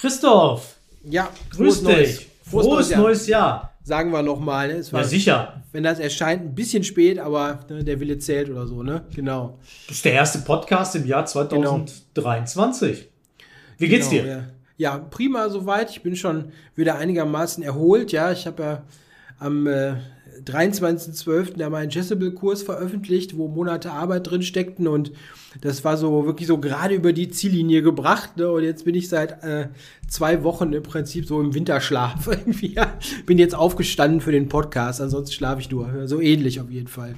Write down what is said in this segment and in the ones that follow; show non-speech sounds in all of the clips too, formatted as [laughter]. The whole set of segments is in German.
Christoph, Ja, grüß dich. Frohes, Frohes Jahr. neues Jahr. Sagen wir nochmal. Ne? Sicher. Wenn das erscheint, ein bisschen spät, aber ne, der Wille zählt oder so, ne? Genau. Das ist der erste Podcast im Jahr 2023. Wie geht's genau, dir? Ja. ja, prima soweit. Ich bin schon wieder einigermaßen erholt. Ja, ich habe ja am äh, 23.12. ja meinen Jessable-Kurs veröffentlicht, wo Monate Arbeit drin steckten und das war so wirklich so gerade über die Ziellinie gebracht. Ne? Und jetzt bin ich seit äh, zwei Wochen im Prinzip so im Winterschlaf [laughs] irgendwie. Ja. Bin jetzt aufgestanden für den Podcast, ansonsten schlafe ich nur. So ähnlich auf jeden Fall.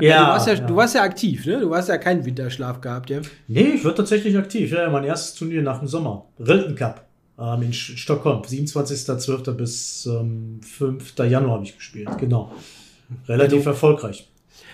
Ja, du, warst ja, ja. du warst ja aktiv, ne? Du hast ja keinen Winterschlaf gehabt, ja? Nee, ich war tatsächlich aktiv. Ja, mein erstes Turnier nach dem Sommer. Rilton Cup ähm, in Stockholm. 27.12. bis ähm, 5. Januar habe ich gespielt. Genau. Relativ Also- erfolgreich.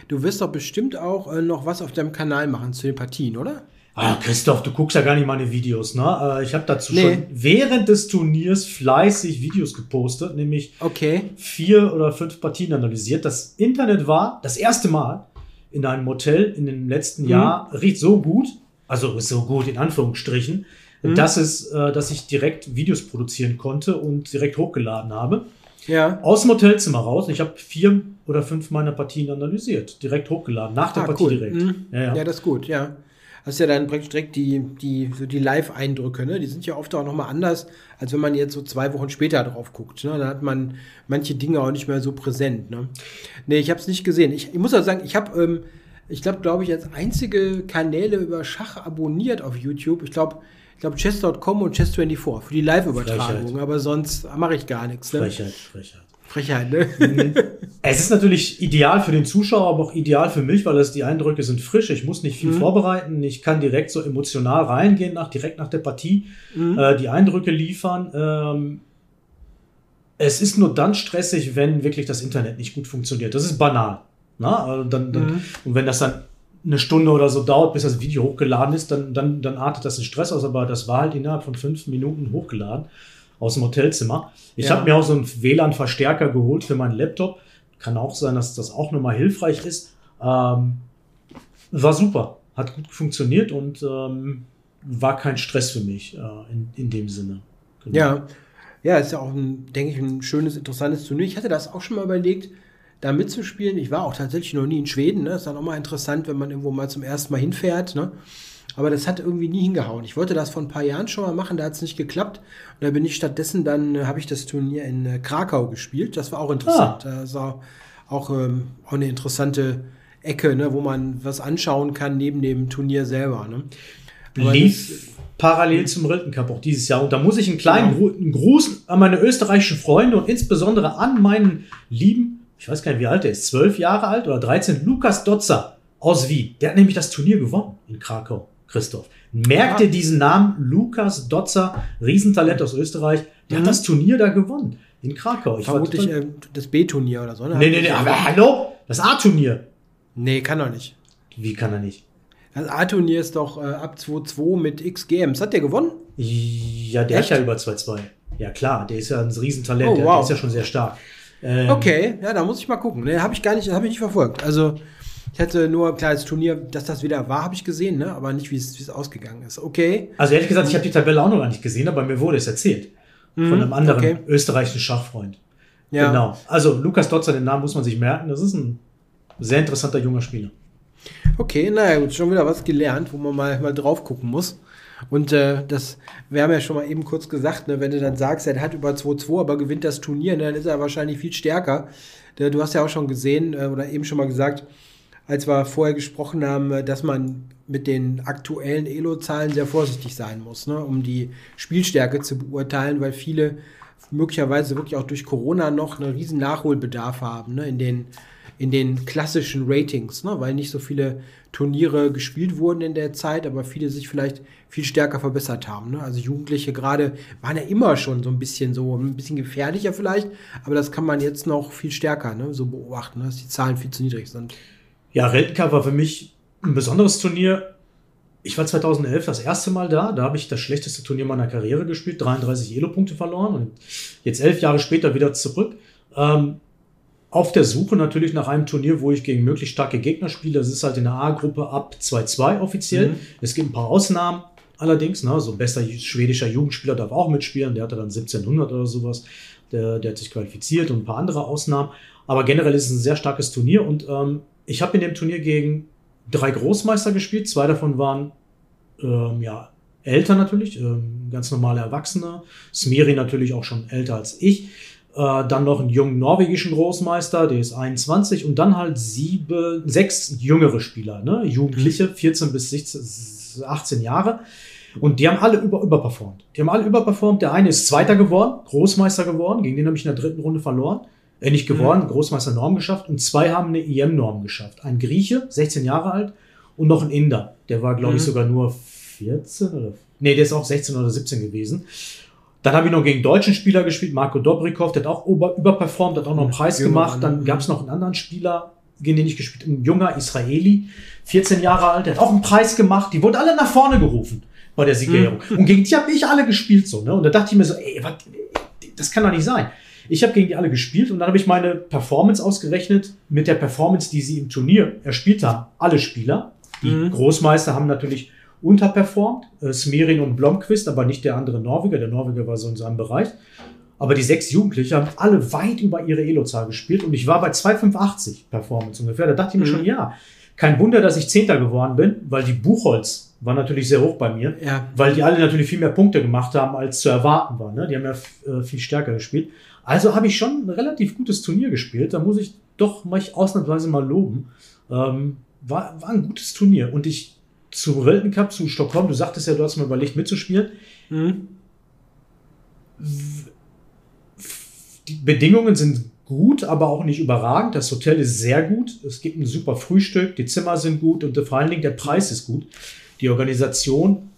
Du wirst doch bestimmt auch äh, noch was auf deinem Kanal machen zu den Partien, oder? Ah, Christoph, du guckst ja gar nicht meine Videos, ne? Äh, ich habe dazu Nee. schon während des Turniers fleißig Videos gepostet, nämlich Okay. vier oder fünf Partien analysiert. Das Internet war das erste Mal in einem Hotel in dem letzten Mhm. Jahr riecht so gut, also so gut in Anführungsstrichen, Mhm. dass es, äh, dass ich direkt Videos produzieren konnte und direkt hochgeladen habe. Ja. Aus dem Hotelzimmer raus. Ich habe vier oder fünf meiner Partien analysiert, direkt hochgeladen, nach der Ah, Partie cool. direkt. Mhm. Ja, ja. Ja, das ist gut, ja. Hast ja dann praktisch direkt die, die, so die Live-Eindrücke, ne? Die sind ja oft auch nochmal anders, als wenn man jetzt so zwei Wochen später drauf guckt. Ne? Da hat man manche Dinge auch nicht mehr so präsent. Ne, nee, ich habe es nicht gesehen. Ich, ich muss auch sagen, ich habe, ähm, ich glaube, glaube ich, als einzige Kanäle über Schach abonniert auf YouTube. Ich glaube, ich glaube Chess.com und Chess24 für die Live-Übertragung, aber sonst mache ich gar nichts. Ne? Frechheit, Frechheit. Frechheit, ne? Es ist natürlich ideal für den Zuschauer, aber auch ideal für mich, weil es die Eindrücke sind frisch. Ich muss nicht viel Mhm. vorbereiten. Ich kann direkt so emotional reingehen, nach, direkt nach der Partie, Mhm. äh, die Eindrücke liefern. Ähm, es ist nur dann stressig, wenn wirklich das Internet nicht gut funktioniert. Das ist banal. Na? Also dann, dann, Mhm. Und wenn das dann eine Stunde oder so dauert, bis das Video hochgeladen ist, dann, dann, dann artet das in Stress aus. Aber das war halt innerhalb von fünf Minuten hochgeladen aus dem Hotelzimmer. Ich Ja. habe mir auch so einen WLAN-Verstärker geholt für meinen Laptop. Kann auch sein, dass das auch nochmal hilfreich ist. Ähm, war super. Hat gut funktioniert und ähm, war kein Stress für mich äh, in, in dem Sinne. Genau. Ja, ja, ist ja auch ein, denke ich, ein schönes, interessantes Turnier. Ich hatte das auch schon mal überlegt, da mitzuspielen. Ich war auch tatsächlich noch nie in Schweden. Ne? Ist dann auch mal interessant, wenn man irgendwo mal zum ersten Mal hinfährt. Ne? Aber das hat irgendwie nie hingehauen. Ich wollte das vor ein paar Jahren schon mal machen, da hat es nicht geklappt. Und da bin ich stattdessen dann, äh, habe ich das Turnier in äh, Krakau gespielt. Das war auch interessant. Das war auch, ähm, auch eine interessante Ecke, ne? wo man was anschauen kann neben dem Turnier selber. Ne? Lief parallel zum Rilton Cup auch dieses Jahr. Und da muss ich einen kleinen Genau. Einen Gruß an meine österreichischen Freunde und insbesondere an meinen lieben, ich weiß gar nicht, wie alt er ist, zwölf Jahre alt oder 13, Lukas Dotzer aus Wien. Der hat nämlich das Turnier gewonnen in Krakau, Christoph. Merkt Ah. ihr diesen Namen? Lukas Dotzer, Riesentalent aus Österreich. Der Mhm. hat das Turnier da gewonnen in Krakau. Ich war Vermutlich ähm, das B-Turnier oder so. Ne? Nee, nee, nee, aber hallo? Das A-Turnier. Nee, kann doch nicht. Wie kann er nicht? Das A-Turnier ist doch äh, ab 2-2 mit X Games. Hat der gewonnen? Ja, der Echt? hat ja über 2-2. Ja, klar, der ist ja ein Riesentalent. Oh, der, wow. der ist ja schon sehr stark. Ähm, Okay, ja, da muss ich mal gucken. Nee, habe ich gar nicht, habe ich nicht verfolgt. Also, ich hatte nur, klar, das Turnier, dass das wieder war, habe ich gesehen, ne? aber nicht, wie es ausgegangen ist. Okay. Also ehrlich gesagt, ich habe die Tabelle auch noch gar nicht gesehen, aber mir wurde es erzählt. Von einem anderen Mhm, okay. österreichischen Schachfreund. Ja. Genau. Also Lukas Dotzer, den Namen muss man sich merken. Das ist ein sehr interessanter junger Spieler. Okay, naja, gut, schon wieder was gelernt, wo man mal, mal drauf gucken muss. Und äh, das, wir haben ja schon mal eben kurz gesagt, ne, wenn du dann sagst, er hat über 2-2, aber gewinnt das Turnier, ne, dann ist er wahrscheinlich viel stärker. Der- Du hast ja auch schon gesehen äh, oder eben schon mal gesagt, als wir vorher gesprochen haben, äh, dass man mit den aktuellen Elo-Zahlen sehr vorsichtig sein muss, ne, um die Spielstärke zu beurteilen, weil viele möglicherweise wirklich auch durch Corona noch einen riesen Nachholbedarf haben ne, in, den, in den klassischen Ratings, ne, weil nicht so viele Turniere gespielt wurden in der Zeit, aber viele sich vielleicht viel stärker verbessert haben. Ne? Also Jugendliche gerade waren ja immer schon so ein bisschen so, ein bisschen gefährlicher vielleicht, aber das kann man jetzt noch viel stärker ne, so beobachten, ne, dass die Zahlen viel zu niedrig sind. Ja, Rilton Cup war für mich ein besonderes Turnier. Ich war 2011 das erste Mal da. Da habe ich das schlechteste Turnier meiner Karriere gespielt. 33 Elo-Punkte verloren und jetzt elf Jahre später wieder zurück. Ähm, auf der Suche natürlich nach einem Turnier, wo ich gegen möglichst starke Gegner spiele. Das ist halt in der A-Gruppe ab 2-2 offiziell. Mhm. Es gibt ein paar Ausnahmen. allerdings. Ne? So ein bester schwedischer Jugendspieler darf auch mitspielen. Der hatte dann 1700 oder sowas. Der, der hat sich qualifiziert und ein paar andere Ausnahmen. Aber generell ist es ein sehr starkes Turnier und ähm, ich habe in dem Turnier gegen drei Großmeister gespielt. Zwei davon waren ähm, ja älter natürlich, ähm, ganz normale Erwachsene. Smiri natürlich auch schon älter als ich. Äh, dann noch einen jungen norwegischen Großmeister, der ist 21 und dann halt sieben, sechs jüngere Spieler, ne? Jugendliche, 14 bis 16, 18 Jahre. Und die haben alle über, überperformt. Die haben alle überperformt. Der eine ist Zweiter geworden, Großmeister geworden, gegen den habe ich in der dritten Runde verloren. Äh, nicht geworden, mhm. Großmeister Norm geschafft. Und zwei haben eine EM-Norm geschafft. Ein Grieche, 16 Jahre alt, und noch ein Inder. Der war, glaube ich, mhm. sogar nur 14 oder. Nee, der ist auch 16 oder 17 gewesen. Dann habe ich noch gegen deutschen Spieler gespielt, Marco Dobrikov, der hat auch über, überperformt, hat auch noch einen Preis gemacht. Dann gab es noch einen anderen Spieler, gegen den ich gespielt habe, ein junger Israeli, 14 Jahre alt, der hat auch einen Preis gemacht. Die wurden alle nach vorne gerufen bei der Siegerehrung. Mhm. Und gegen die habe ich alle gespielt so. Ne? Und da dachte ich mir so, ey, wat, das kann doch nicht sein. Ich habe gegen die alle gespielt und dann habe ich meine Performance ausgerechnet mit der Performance, die sie im Turnier erspielt haben. Alle Spieler. Die mhm. Großmeister haben natürlich unterperformt. Äh, Smerin und Blomqvist, aber nicht der andere Norweger. Der Norweger war so in seinem Bereich. Aber die sechs Jugendlichen haben alle weit über ihre Elo-Zahl gespielt und ich war bei 2,85 Performance ungefähr. Da dachte ich mir mhm. schon, ja, kein Wunder, dass ich Zehnter geworden bin, weil die Buchholz war natürlich sehr hoch bei mir, ja. weil die alle natürlich viel mehr Punkte gemacht haben, als zu erwarten war. Ne? Die haben ja äh, viel stärker gespielt. Also habe ich schon ein relativ gutes Turnier gespielt. Da muss ich doch mal ausnahmsweise mal loben. Ähm, war, war ein gutes Turnier. Und ich zum Weltencup, zu Stockholm, du sagtest ja, du hast mal überlegt mitzuspielen. Mhm. Die Bedingungen sind gut, aber auch nicht überragend. Das Hotel ist sehr gut. Es gibt ein super Frühstück, die Zimmer sind gut und vor allen Dingen der Preis ist gut. Die Organisation,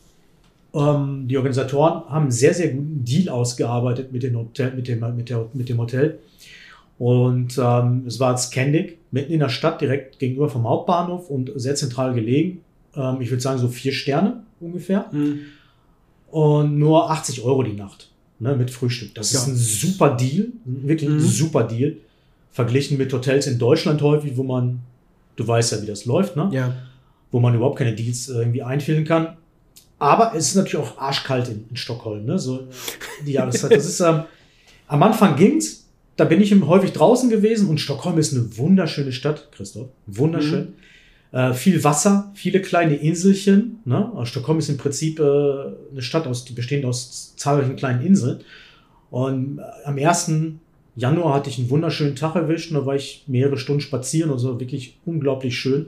ähm, die Organisatoren haben einen sehr, sehr guten Deal ausgearbeitet mit, den Hotel, mit, dem, mit, der, mit dem Hotel. Und ähm, es war Scandic, mitten in der Stadt, direkt gegenüber vom Hauptbahnhof und sehr zentral gelegen. Ähm, ich würde sagen, so vier Sterne ungefähr. Mhm. Und nur 80 Euro die Nacht ne, mit Frühstück. Das ja. ist ein super Deal, wirklich mhm. ein super Deal. Verglichen mit Hotels in Deutschland häufig, wo man, du weißt ja, wie das läuft, ne? Ja. Wo man überhaupt keine Deals irgendwie einfüllen kann. Aber es ist natürlich auch arschkalt in, in Stockholm, ne? So die Jahreszeit. Das ist ähm, am Anfang ging's. Da bin ich häufig draußen gewesen und Stockholm ist eine wunderschöne Stadt, Christoph. Wunderschön. Mhm. Äh, viel Wasser, viele kleine Inselchen. Ne? Also Stockholm ist im Prinzip äh, eine Stadt, aus, die bestehend aus zahlreichen kleinen Inseln. Und äh, am 1. Januar hatte ich einen wunderschönen Tag erwischt da war ich mehrere Stunden spazieren und so wirklich unglaublich schön.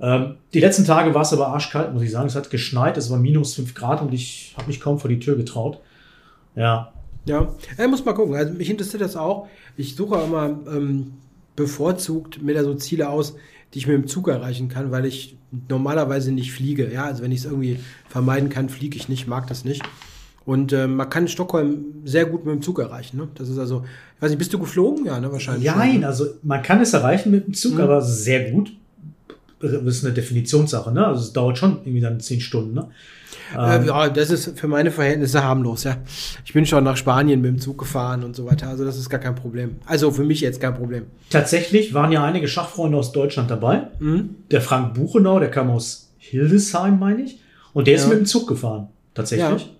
Ähm, die letzten Tage war es aber arschkalt, muss ich sagen. Es hat geschneit, es war minus 5 Grad und ich habe mich kaum vor die Tür getraut. Ja. Ja, ich muss mal gucken. Also mich interessiert das auch. Ich suche immer ähm, bevorzugt mir da so Ziele aus, die ich mit dem Zug erreichen kann, weil ich normalerweise nicht fliege. Ja, also wenn ich es irgendwie vermeiden kann, fliege ich nicht, mag das nicht. Und äh, man kann Stockholm sehr gut mit dem Zug erreichen. Ne? Das ist also, ich weiß nicht, bist du geflogen? Ja, ne, wahrscheinlich. Nein, also man kann es erreichen mit dem Zug, mhm. aber sehr gut. Das ist eine Definitionssache, ne? Also es dauert schon irgendwie dann zehn Stunden, ne? Äh, ähm, ja, das ist für meine Verhältnisse harmlos, ja. Ich bin schon nach Spanien mit dem Zug gefahren und so weiter. Also das ist gar kein Problem. Also für mich jetzt kein Problem. Tatsächlich waren ja einige Schachfreunde aus Deutschland dabei. Mhm. Der Frank Buchenau, der kam aus Hildesheim, meine ich. Und der ist ja. mit dem Zug gefahren. Tatsächlich.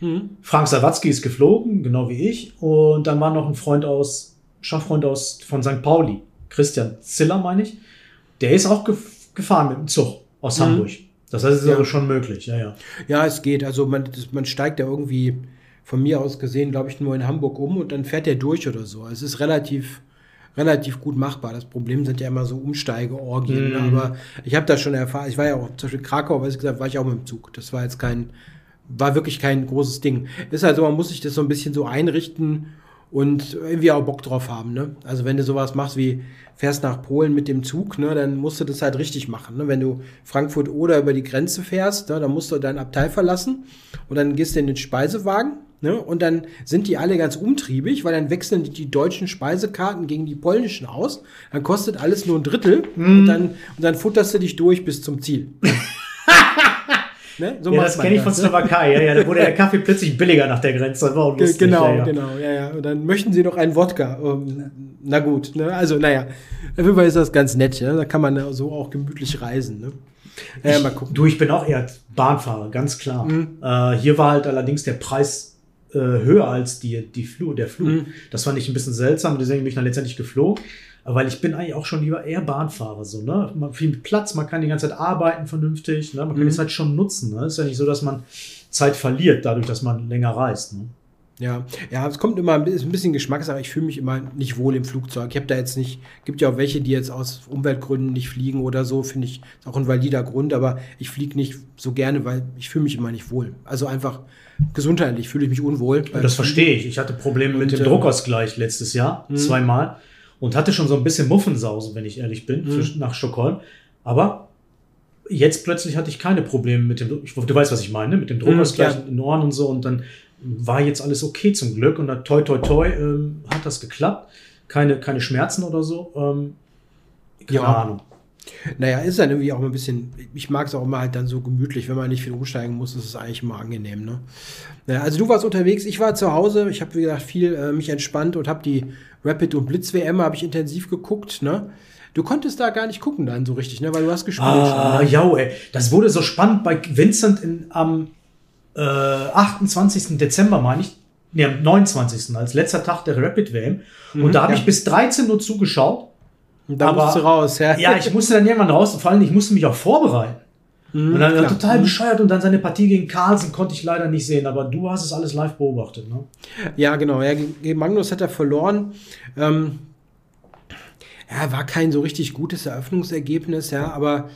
Ja. Mhm. Frank Sawatzki ist geflogen, genau wie ich. Und dann war noch ein Freund aus, Schachfreund aus, von St. Pauli. Christian Ziller, meine ich. Der ist auch gefahren mit dem Zug aus mhm. Hamburg. Das heißt, es ist ja. aber schon möglich, ja, ja. Ja, es geht. Also man, das, man steigt ja irgendwie von mir aus gesehen, glaube ich, nur in Hamburg um und dann fährt er durch oder so. Es ist relativ, relativ gut machbar. Das Problem sind ja immer so Umsteigeorgien. Mhm. Aber ich habe das schon erfahren. Ich war ja auch zum Beispiel Krakau, weiß ich gesagt, war ich auch mit dem Zug. Das war jetzt kein, war wirklich kein großes Ding. Ist also, man muss sich das so ein bisschen so einrichten und irgendwie auch Bock drauf haben. Ne? Also wenn du sowas machst wie fährst nach Polen mit dem Zug, ne, dann musst du das halt richtig machen. Ne? Wenn du Frankfurt oder über die Grenze fährst, ne, dann musst du dein Abteil verlassen und dann gehst du in den Speisewagen Ne? Und dann sind die alle ganz umtriebig, weil dann wechseln die, die, deutschen Speisekarten gegen die polnischen aus. Dann kostet alles nur ein Drittel mm. und, dann, und dann futterst du dich durch bis zum Ziel. Ne? So ja, das kenne ich von ne? Slowakei. Ja, ja, da wurde der Kaffee [laughs] plötzlich billiger nach der Grenze. War auch lustig. Genau, ja, ja. genau. Ja, ja. Und dann möchten sie noch einen Wodka. Um, na gut. Ne? Also, naja. Auf jeden Fall ist das ganz nett. Ja? Da kann man so auch gemütlich reisen. Ne? Ja, mal gucken. Du, ich bin auch eher Bahnfahrer, ganz klar. Mhm. Äh, hier war halt allerdings der Preis äh, höher als die, die Flug, der Flug. Mhm. Das fand ich ein bisschen seltsam, deswegen bin ich dann letztendlich geflogen. Weil ich bin eigentlich auch schon lieber eher Bahnfahrer, so, ne? Man viel Platz, man kann die ganze Zeit arbeiten vernünftig, ne? Man kann mhm. die Zeit schon nutzen, ne? Ist ja nicht so, dass man Zeit verliert, dadurch, dass man länger reist, ne? Ja, ja, es kommt immer ein bisschen Geschmackssache. Ich fühle mich immer nicht wohl im Flugzeug. Ich habe da jetzt nicht, gibt ja auch welche, die jetzt aus Umweltgründen nicht fliegen oder so, finde ich, ist auch ein valider Grund, aber ich fliege nicht so gerne, weil ich fühle mich immer nicht wohl. Also einfach gesundheitlich fühle ich mich unwohl. Das verstehe ich. Ich hatte Probleme mit dem äh, Druckausgleich letztes Jahr, mh. zweimal, und hatte schon so ein bisschen Muffensausen, wenn ich ehrlich bin, mh. nach Stockholm. Aber jetzt plötzlich hatte ich keine Probleme mit dem, du weißt, was ich meine, mit dem Druckausgleich mhm, in den Ohren und so und dann war jetzt alles okay zum Glück und da toi toi toi ähm, hat das geklappt. Keine, keine Schmerzen oder so. Ähm, keine ja. Ahnung. Naja, ist dann irgendwie auch ein bisschen, ich mag es auch immer halt dann so gemütlich, wenn man nicht viel umsteigen muss, ist es eigentlich immer angenehm. Ne? Naja, also du warst unterwegs, ich war zu Hause, ich habe wie gesagt viel äh, mich entspannt und habe die Rapid und Blitz WM habe ich intensiv geguckt. Ne? Du konntest da gar nicht gucken dann so richtig, ne? weil du hast gespielt. Ah, schon, ne? ja, ey. Das wurde so spannend bei Vincent in, am äh, 28. Dezember, meine ich. Nee, am 29. als letzter Tag der Rapid WM. Mhm, und da habe ja. ich bis 13 Uhr zugeschaut. Und da aber, musst du raus, ja. Ja, ich musste dann irgendwann raus und vor allem, ich musste mich auch vorbereiten. Mhm, und dann klar. total mhm. bescheuert und dann seine Partie gegen Carlsen konnte ich leider nicht sehen, aber du hast es alles live beobachtet, ne? Ja, genau. Ja, gegen Magnus hat er verloren. Ähm, ja, war kein so richtig gutes Eröffnungsergebnis, ja, aber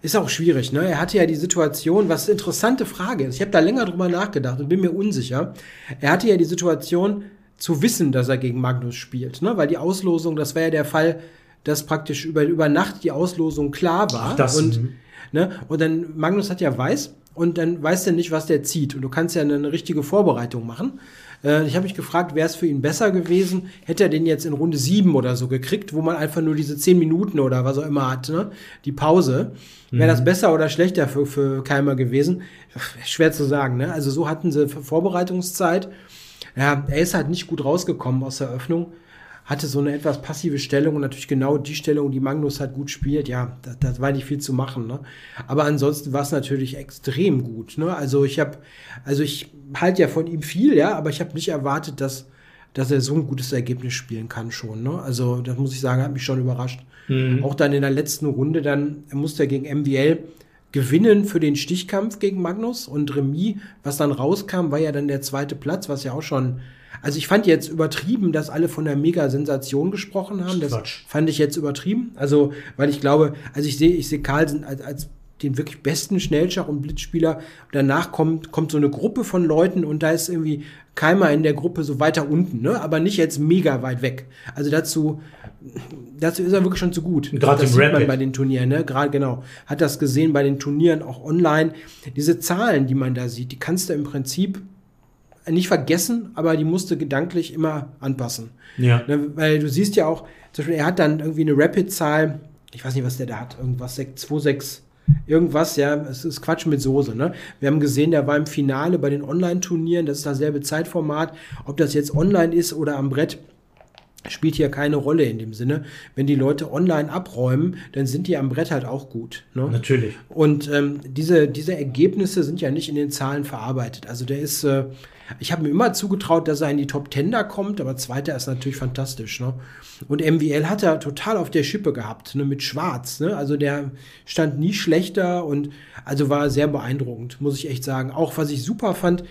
ist auch schwierig. Ne? Er hatte ja die Situation, was eine interessante Frage ist. Ich habe da länger drüber nachgedacht und bin mir unsicher. Er hatte ja die Situation zu wissen, dass er gegen Magnus spielt, ne? weil die Auslosung, das war ja der Fall, dass praktisch über, über Nacht die Auslosung klar war. Ach, das, und, mhm. Ne? und dann, Magnus hat ja weiß und dann weiß er nicht, was der zieht. Und du kannst ja eine richtige Vorbereitung machen. Äh, ich habe mich gefragt, wäre es für ihn besser gewesen, hätte er den jetzt in Runde 7 oder so gekriegt, wo man einfach nur diese 10 Minuten oder was auch immer hat, ne? die Pause. Wäre mhm. das besser oder schlechter für, für Keimer gewesen? Schwer zu sagen. Ne? Also so hatten sie Vorbereitungszeit. Ja, er ist halt nicht gut rausgekommen aus der Öffnung hatte so eine etwas passive Stellung und natürlich genau die Stellung, die Magnus halt gut spielt. Ja, da, da war nicht viel zu machen. Ne? Aber ansonsten war es natürlich extrem gut. Ne? Also ich habe, also ich halte ja von ihm viel, ja, aber ich habe nicht erwartet, dass, dass er so ein gutes Ergebnis spielen kann schon. Ne? Also das muss ich sagen, hat mich schon überrascht. Mhm. Auch dann in der letzten Runde, dann musste er gegen MWL gewinnen für den Stichkampf gegen Magnus und Remis, was dann rauskam, war ja dann der zweite Platz, was ja auch schon also ich fand jetzt übertrieben, dass alle von der Mega-Sensation gesprochen haben. Das Quatsch. fand ich jetzt übertrieben. Also, weil ich glaube, also ich sehe, ich sehe Carlsen als, als den wirklich besten Schnellschach- und Blitzspieler. Danach kommt, kommt so eine Gruppe von Leuten und da ist irgendwie keiner in der Gruppe so weiter unten, ne? aber nicht jetzt mega weit weg. Also dazu, dazu ist er wirklich schon zu gut. Gerade das sieht Rapid. man bei den Turnieren, ne? Gerade genau. Hat das gesehen bei den Turnieren auch online. Diese Zahlen, die man da sieht, die kannst du im Prinzip nicht vergessen, aber die musste gedanklich immer anpassen. Ja. Ne, weil du siehst ja auch, zum Beispiel, er hat dann irgendwie eine Rapid-Zahl, ich weiß nicht, was der da hat, irgendwas 2,6, irgendwas, ja, es ist Quatsch mit Soße, ne? Wir haben gesehen, der war im Finale bei den Online-Turnieren, das ist dasselbe Zeitformat, ob das jetzt online ist oder am Brett spielt hier keine Rolle in dem Sinne. Wenn die Leute online abräumen, dann sind die am Brett halt auch gut. Ne? Natürlich. Und ähm, diese, diese Ergebnisse sind ja nicht in den Zahlen verarbeitet. Also der ist, äh, ich habe mir immer zugetraut, dass er in die Top Ten da kommt, aber Zweiter ist natürlich fantastisch. Ne? Und MWL hat er total auf der Schippe gehabt, ne, mit Schwarz. Ne? Also der stand nie schlechter und also war sehr beeindruckend, muss ich echt sagen. Auch was ich super fand,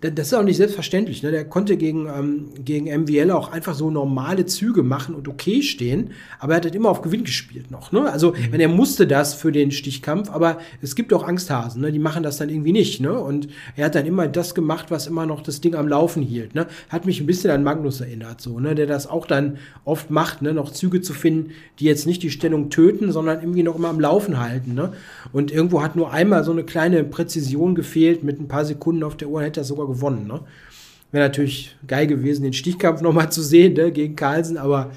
das ist auch nicht selbstverständlich. Ne? Der konnte gegen, ähm, gegen MWL auch einfach so normale Züge machen und okay stehen, aber er hat halt immer auf Gewinn gespielt noch. Ne? Also, mhm. wenn er musste das für den Stichkampf, aber es gibt auch Angsthasen, ne? die machen das dann irgendwie nicht. Ne? Und er hat dann immer das gemacht, was immer noch das Ding am Laufen hielt. Ne? Hat mich ein bisschen an Magnus erinnert, so, ne? der das auch dann oft macht, ne? noch Züge zu finden, die jetzt nicht die Stellung töten, sondern irgendwie noch immer am Laufen halten. Ne? Und irgendwo hat nur einmal so eine kleine Präzision gefehlt, mit ein paar Sekunden auf der Uhr hätte er sogar gewonnen. Ne? Wäre natürlich geil gewesen, den Stichkampf nochmal zu sehen ne, gegen Carlsen, aber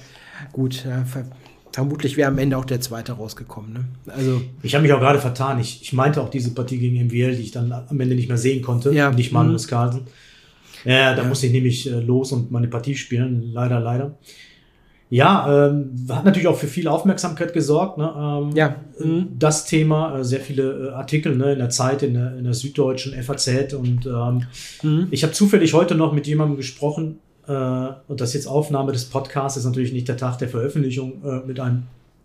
gut, ja, ver vermutlich wäre am Ende auch der zweite rausgekommen. Ne? Also, ich habe mich auch gerade vertan. Ich, ich meinte auch diese Partie gegen MWL, die ich dann am Ende nicht mehr sehen konnte. Ja. Nicht Magnus mhm. Carlsen. Ja, da ja. musste ich nämlich äh, los und meine Partie spielen. Leider, leider. Ja, ähm, hat natürlich auch für viel Aufmerksamkeit gesorgt. Ne? Ähm, Ja. äh, Das Thema, äh, sehr viele äh, Artikel ne, in der Zeit, in der, in der Süddeutschen FAZ und ähm, Mhm. ich habe zufällig heute noch mit jemandem gesprochen äh, und das ist jetzt Aufnahme des Podcasts ist natürlich nicht der Tag der Veröffentlichung äh, mit einem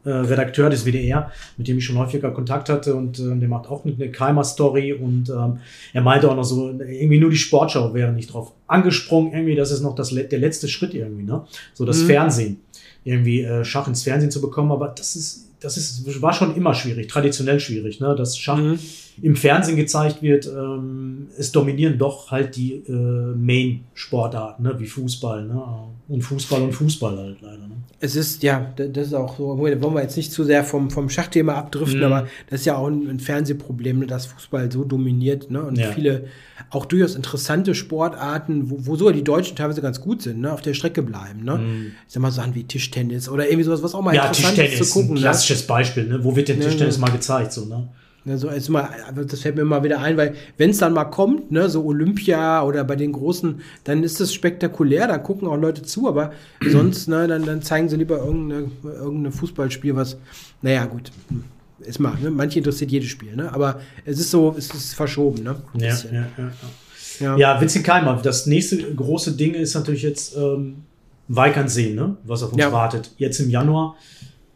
äh, Redakteur des WDR, mit dem ich schon häufiger Kontakt hatte und äh, der macht auch eine Keimer-Story und ähm, er meinte auch noch so, irgendwie nur die Sportschau wäre nicht drauf angesprungen, irgendwie, das ist noch das, der letzte Schritt irgendwie, ne? So das Mhm. Fernsehen, irgendwie äh, Schach ins Fernsehen zu bekommen, aber das ist, das ist, war schon immer schwierig, traditionell schwierig, ne? Dass Schach Mhm. Im Fernsehen gezeigt wird, ähm, es dominieren doch halt die äh, Main-Sportarten, ne? wie Fußball, ne? Und Fußball und Fußball halt leider. Ne? Es ist, ja, da- das ist auch so, da wollen wir jetzt nicht zu sehr vom, vom Schachthema abdriften, Mhm. aber das ist ja auch ein, ein Fernsehproblem, ne, dass Fußball so dominiert, ne? Und Ja. viele auch durchaus interessante Sportarten, wo, wo sogar die Deutschen teilweise ganz gut sind, ne, auf der Strecke bleiben, ne? Ich sag mal Sachen wie Tischtennis oder irgendwie sowas, was auch mal Mhm. Ja, interessant Tischtennis ist zu gucken. ein ne? klassisches Beispiel. Ne? Wo wird denn Tischtennis mal gezeigt? So, ne? Also jetzt mal, aber das fällt mir immer wieder ein, weil wenn es dann mal kommt, ne, so Olympia oder bei den großen, dann ist das spektakulär, da gucken auch Leute zu, aber [clears throat] sonst, ne, dann, dann zeigen sie lieber irgendeine, irgendein Fußballspiel, was, naja, gut, ist mal, ne, manche interessiert jedes Spiel, ne, aber es ist so, es ist verschoben, ne, Ja, ja, ja, ja. ja. ja, Witzig-Keimer. Das nächste große Ding ist natürlich jetzt ähm, Weikernsee, ne? was auf uns Ja. wartet. Jetzt im Januar.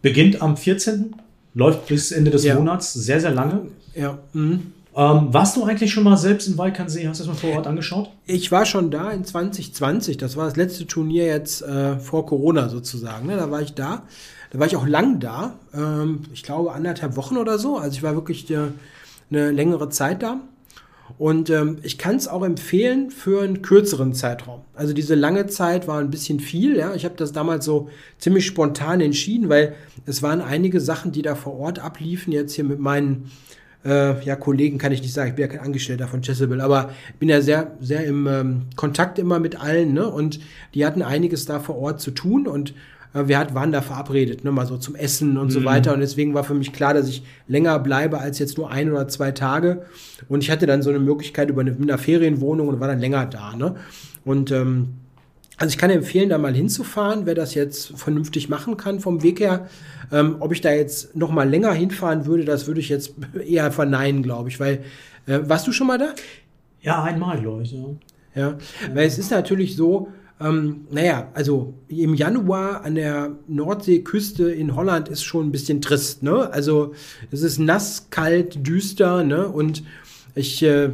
Beginnt am 14. Läuft bis Ende des Ja. Monats. Sehr, sehr lange. ja mhm. Ähm, warst du eigentlich schon mal selbst in Weikernsee? Hast du das mal vor Ort angeschaut? Ich war schon da in 2020. Das war das letzte Turnier jetzt äh, vor Corona sozusagen. Ne? Da war ich da. Da war ich auch lang da. Ähm, ich glaube anderthalb Wochen oder so. Also ich war wirklich äh, eine längere Zeit da. Und ähm, ich kann es auch empfehlen für einen kürzeren Zeitraum. Also diese lange Zeit war ein bisschen viel. Ja, ich habe das damals so ziemlich spontan entschieden, weil es waren einige Sachen, die da vor Ort abliefen. Jetzt hier mit meinen äh, ja, Kollegen kann ich nicht sagen, ich bin ja kein Angestellter von Chessable, aber bin ja sehr, sehr im ähm, Kontakt immer mit allen, ne? Und die hatten einiges da vor Ort zu tun und wir hat, waren da verabredet, ne? Mal so zum Essen und so weiter. Und deswegen war für mich klar, dass ich länger bleibe als jetzt nur ein oder zwei Tage. Und ich hatte dann so eine Möglichkeit über eine, mit einer Ferienwohnung und war dann länger da, ne? Und ähm, also ich kann empfehlen, da mal hinzufahren, wer das jetzt vernünftig machen kann vom Weg her. Ähm, ob ich da jetzt noch mal länger hinfahren würde, das würde ich jetzt [laughs] eher verneinen, glaube ich, weil äh, warst du schon mal da? Ja, einmal, glaube ich. Ja. Ja, weil es ist natürlich so, ähm, naja, also im Januar an der Nordseeküste in Holland ist schon ein bisschen trist, ne? Also es ist nass, kalt, düster, ne? Und ich, äh,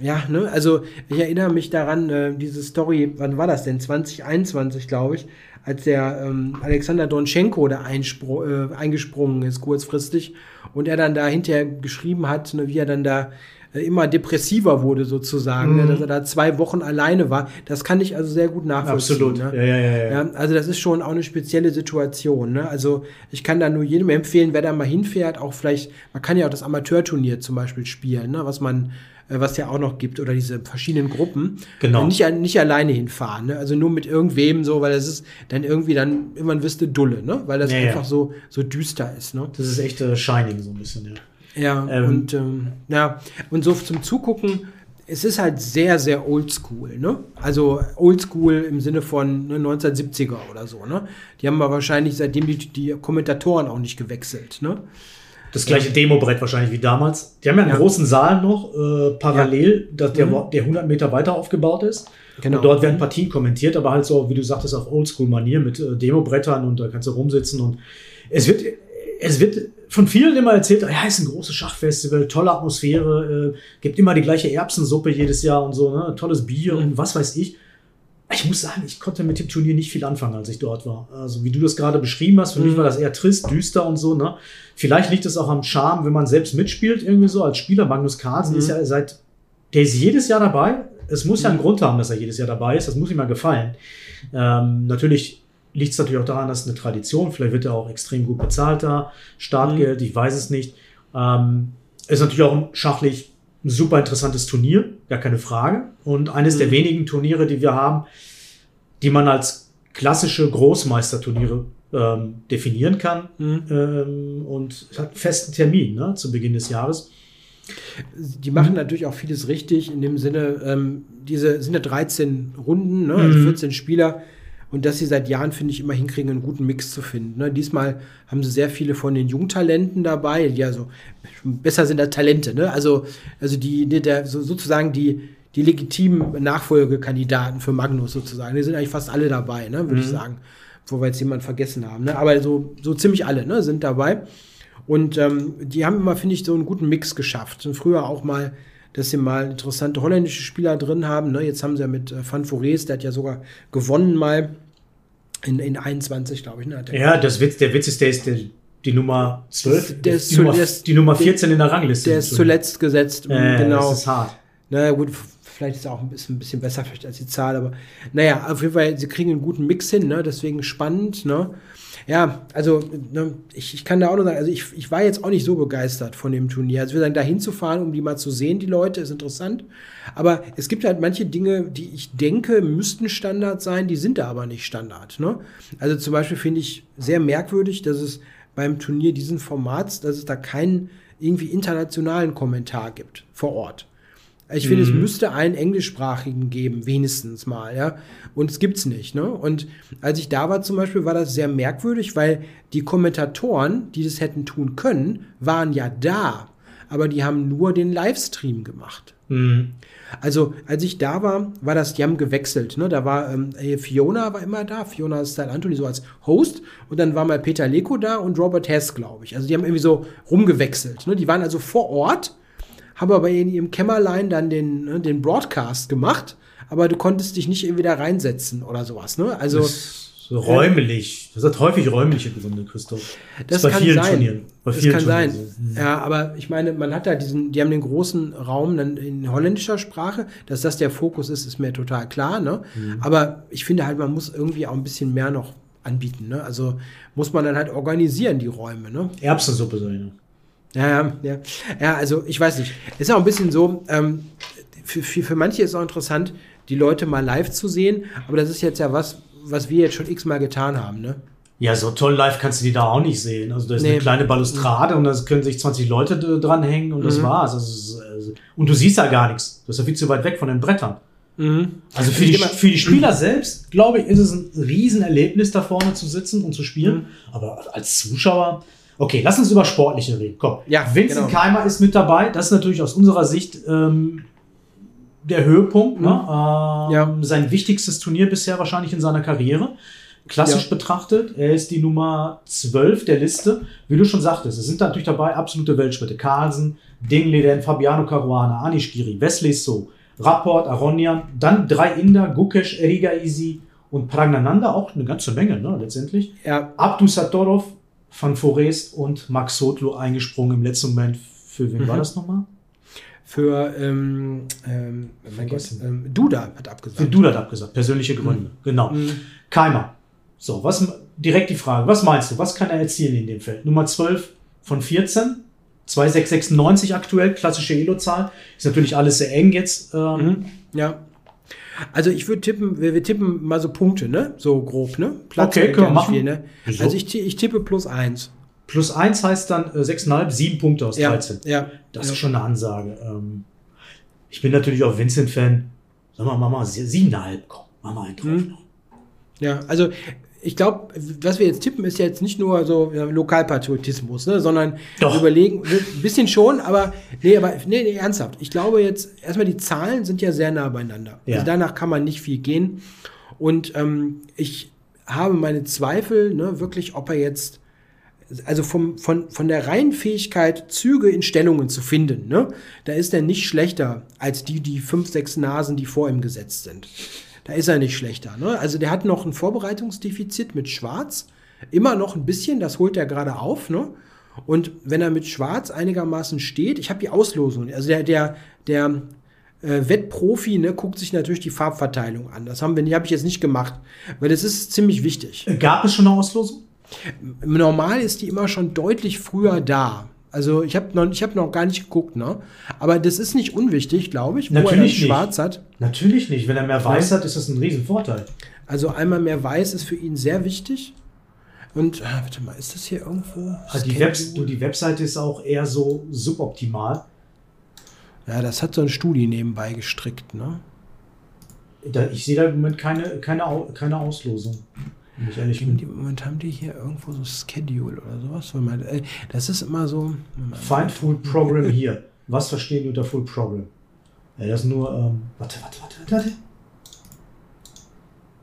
ja, ne? Also ich erinnere mich daran, äh, diese Story, wann war das denn? 2021, glaube ich, als der ähm, Alexander Donschenko da äh, eingesprungen ist, kurzfristig, und er dann da hinterher geschrieben hat, ne, wie er dann da immer depressiver wurde sozusagen, ne, dass er da zwei Wochen alleine war. Das kann ich also sehr gut nachvollziehen. Absolut. Ne? Ja, ja, ja, ja. Also das ist schon auch eine spezielle Situation. Ne? Also ich kann da nur jedem empfehlen, wer da mal hinfährt, auch vielleicht, man kann ja auch das Amateurturnier zum Beispiel spielen, ne? was man, äh, was ja auch noch gibt, oder diese verschiedenen Gruppen. Genau. Und nicht, nicht alleine hinfahren, ne? also nur mit irgendwem so, weil das ist dann irgendwie dann, irgendwann wirst du dulle, ne? weil das Ja, ja. einfach so, so düster ist. Ne? Das ist echt äh, Shining so ein bisschen, ja. Ja, Ähm. und ähm, ja, und so zum Zugucken, es ist halt sehr, sehr oldschool, ne? Also oldschool im Sinne von ne, 1970er oder so, ne? Die haben aber wahrscheinlich seitdem die, die Kommentatoren auch nicht gewechselt, ne? Das gleiche Demobrett wahrscheinlich wie damals. Die haben ja einen Ja. großen Saal noch, äh, parallel, dass der, Mhm. der 100 Meter weiter aufgebaut ist. Genau. Und dort werden Partien kommentiert, aber halt so, wie du sagtest, auf Oldschool-Manier mit äh, Demobrettern und da kannst du rumsitzen und es wird, es wird von vielen immer erzählt, ja, ist ein großes Schachfestival, tolle Atmosphäre, äh, gibt immer die gleiche Erbsensuppe jedes Jahr und so, ne, tolles Bier Mhm. und was weiß ich. Ich muss sagen, ich konnte mit dem Turnier nicht viel anfangen, als ich dort war. Also wie du das gerade beschrieben hast, für mich Mhm. war das eher trist, düster und so. Ne? Vielleicht liegt es auch am Charme, wenn man selbst mitspielt, irgendwie so als Spieler. Magnus Carlsen Mhm. ist ja seit, der ist jedes Jahr dabei. Es muss ja einen Grund haben, dass er jedes Jahr dabei ist. Das muss ihm mal gefallen. Ähm, natürlich liegt es natürlich auch daran, dass es eine Tradition. Vielleicht wird er auch extrem gut bezahlt da. Startgeld, ich weiß es nicht. Ähm, ist natürlich auch ein schachlich ein super interessantes Turnier, gar keine Frage. Und eines der Mhm. wenigen Turniere, die wir haben, die man als klassische Großmeisterturniere ähm, definieren kann. Mhm. Ähm, und hat einen festen Termin ne, zu Beginn des Jahres. Die machen natürlich auch vieles richtig, in dem Sinne, ähm, diese sind ja 13 Runden, ne? also Mhm. 14 Spieler. Und dass sie seit Jahren, finde ich, immer hinkriegen, einen guten Mix zu finden. Ne? Diesmal haben sie sehr viele von den Jungtalenten dabei, die also besser sind als Talente. Ne? Also, also die, die der, so, sozusagen die, die legitimen Nachfolgekandidaten für Magnus sozusagen. Die sind eigentlich fast alle dabei, ne? würde mhm. ich sagen. Wo wir jetzt jemanden vergessen haben. Ne? Aber so, so ziemlich alle ne? sind dabei. Und ähm, die haben immer, finde ich, so einen guten Mix geschafft. Und früher auch mal dass sie mal interessante holländische Spieler drin haben. Ne? Jetzt haben sie ja mit äh, Van Fores, der hat ja sogar gewonnen mal in, in 21, glaube ich. Ne? Ja, das Witz, der Witz ist, der ist der, die Nummer 12, der ist die, Nummer, die Nummer 14 in der Rangliste. Der ist zuletzt gesetzt. Äh, genau. Das ist hart. Na gut, vielleicht ist es auch ein bisschen, ein bisschen besser als die Zahl, aber naja, auf jeden Fall, sie kriegen einen guten Mix hin, ne? deswegen spannend. Ne? ja, also ne, ich, ich kann da auch nur sagen, also ich, ich war jetzt auch nicht so begeistert von dem Turnier. Also wir sagen, da hinzufahren, um die mal zu sehen, die Leute, ist interessant. Aber es gibt halt manche Dinge, die ich denke, müssten Standard sein, die sind da aber nicht Standard. Ne? Also zum Beispiel finde ich sehr merkwürdig, dass es beim Turnier diesen Formats, dass es da keinen irgendwie internationalen Kommentar gibt vor Ort. Ich finde, mhm. es müsste einen englischsprachigen geben, wenigstens mal, ja. Und es gibt's nicht, ne? Und als ich da war zum Beispiel, war das sehr merkwürdig, weil die Kommentatoren, die das hätten tun können, waren ja da. Aber die haben nur den Livestream gemacht. Mhm. Also, als ich da war, war das, die haben gewechselt. Ne? Da war ähm, Fiona war immer da, Fiona Style Anthony so als Host und dann war mal Peter Leko da und Robert Hess, glaube ich. Also die haben irgendwie so rumgewechselt. Ne? Die waren also vor Ort haben aber in ihrem Kämmerlein dann den, ne, den Broadcast gemacht, aber du konntest dich nicht irgendwie da reinsetzen oder sowas. Ne? Also so räumlich. Das hat häufig räumliche Gründe, Christoph. Das, das kann vielen sein. Turnieren. Bei das kann Turnieren. sein. Ja, aber ich meine, man hat da diesen, die haben den großen Raum dann in holländischer Sprache. Dass das der Fokus ist, ist mir total klar. Ne? Mhm. Aber ich finde halt, man muss irgendwie auch ein bisschen mehr noch anbieten. Ne? Also muss man dann halt organisieren, die Räume. Ne? Erbsensuppe sein. Ja, ja, ja. Ja, also ich weiß nicht. Ist auch ein bisschen so, ähm, für, für, für manche ist es auch interessant, die Leute mal live zu sehen, aber das ist jetzt ja was, was wir jetzt schon x-mal getan haben, ne? Ja, so toll live kannst du die da auch nicht sehen. Also da ist nee. eine kleine Balustrade und da können sich 20 Leute dranhängen und das mhm. war's. Also, also, und du siehst ja gar nichts. Du bist ja viel zu weit weg von den Brettern. Mhm. Also für die, für die Spieler selbst, glaube ich, ist es ein Riesenerlebnis, da vorne zu sitzen und zu spielen. Mhm. Aber als Zuschauer, Okay, lass uns über Sportliche reden. Komm. Ja, Vincent genau. Keimer ist mit dabei. Das ist natürlich aus unserer Sicht ähm, der Höhepunkt. Ne? Mhm. Ähm, ja. Sein wichtigstes Turnier bisher wahrscheinlich in seiner Karriere. Klassisch ja. betrachtet, er ist die Nummer 12 der Liste. Wie du schon sagtest, es sind natürlich dabei absolute Weltschritte. Carlsen, Dingleden, Fabiano Caruana, Anish Giri, Wesley So, Rapport, Aronian, dann drei Inder, Gukesh, Eriga Easy und Pragnananda, auch eine ganze Menge, ne, letztendlich. Ja. Abdu Satorov, Van Forest und Max Sotlo eingesprungen im letzten Moment. Für wen mhm. war das nochmal? Für ähm, ähm, ähm, Duda hat abgesagt. Für Duda hat abgesagt, persönliche Gründe, mhm. genau. Mhm. Keimer. So, was direkt die Frage, was meinst du, was kann er erzielen in dem Feld? Nummer 12 von 14, 2696 aktuell, klassische Elo-Zahl. Ist natürlich alles sehr eng jetzt. Ähm, mhm. Ja. Also ich würde tippen, wir, wir, tippen mal so Punkte, ne? So grob, ne? Platz okay, können wir machen. Viel, ne? Also ich, ich tippe plus eins. Plus eins heißt dann äh, 6,5, 7 Punkte aus ja, 13. Ja. Das ja. ist schon eine Ansage. Ähm, ich bin natürlich auch Vincent-Fan. Sag mal, mach mal 7,5, komm, mach mal einen drauf. Hm. Ja, also ich glaube, was wir jetzt tippen, ist jetzt nicht nur so ja, Lokalpatriotismus, ne, sondern Doch. überlegen, ein bisschen schon, aber nee, aber nee, nee, ernsthaft. Ich glaube jetzt, erstmal die Zahlen sind ja sehr nah beieinander. Ja. Also danach kann man nicht viel gehen. Und ähm, ich habe meine Zweifel, ne, wirklich, ob er jetzt, also vom, von, von der reinen Fähigkeit, Züge in Stellungen zu finden, ne, da ist er nicht schlechter als die, die fünf, sechs Nasen, die vor ihm gesetzt sind da ist er nicht schlechter. Ne? Also der hat noch ein Vorbereitungsdefizit mit Schwarz. Immer noch ein bisschen, das holt er gerade auf. Ne? Und wenn er mit Schwarz einigermaßen steht, ich habe die Auslosung, also der, der, der äh, Wettprofi ne, guckt sich natürlich die Farbverteilung an. Das haben wir, die habe ich jetzt nicht gemacht, weil das ist ziemlich wichtig. Gab es schon eine Auslosung? Normal ist die immer schon deutlich früher da. Also ich habe noch, hab noch gar nicht geguckt, ne? Aber das ist nicht unwichtig, glaube ich, wo Natürlich er schwarz hat. Natürlich nicht. Wenn er mehr weiß hat, ist das ein Riesenvorteil. Also einmal mehr weiß ist für ihn sehr wichtig. Und ah, warte mal, ist das hier irgendwo? Also die, Web, du, die Webseite ist auch eher so suboptimal. Ja, das hat so ein Studi nebenbei gestrickt, ne? Da, ich sehe da im Moment keine, keine, keine Auslosung. Bin. die, Moment haben die hier irgendwo so Schedule oder sowas. Äh, Das ist immer so. Find Full Program hier. Was verstehen die unter Full Program? Ja, das ist nur. Ähm, warte, warte, warte, warte, warte.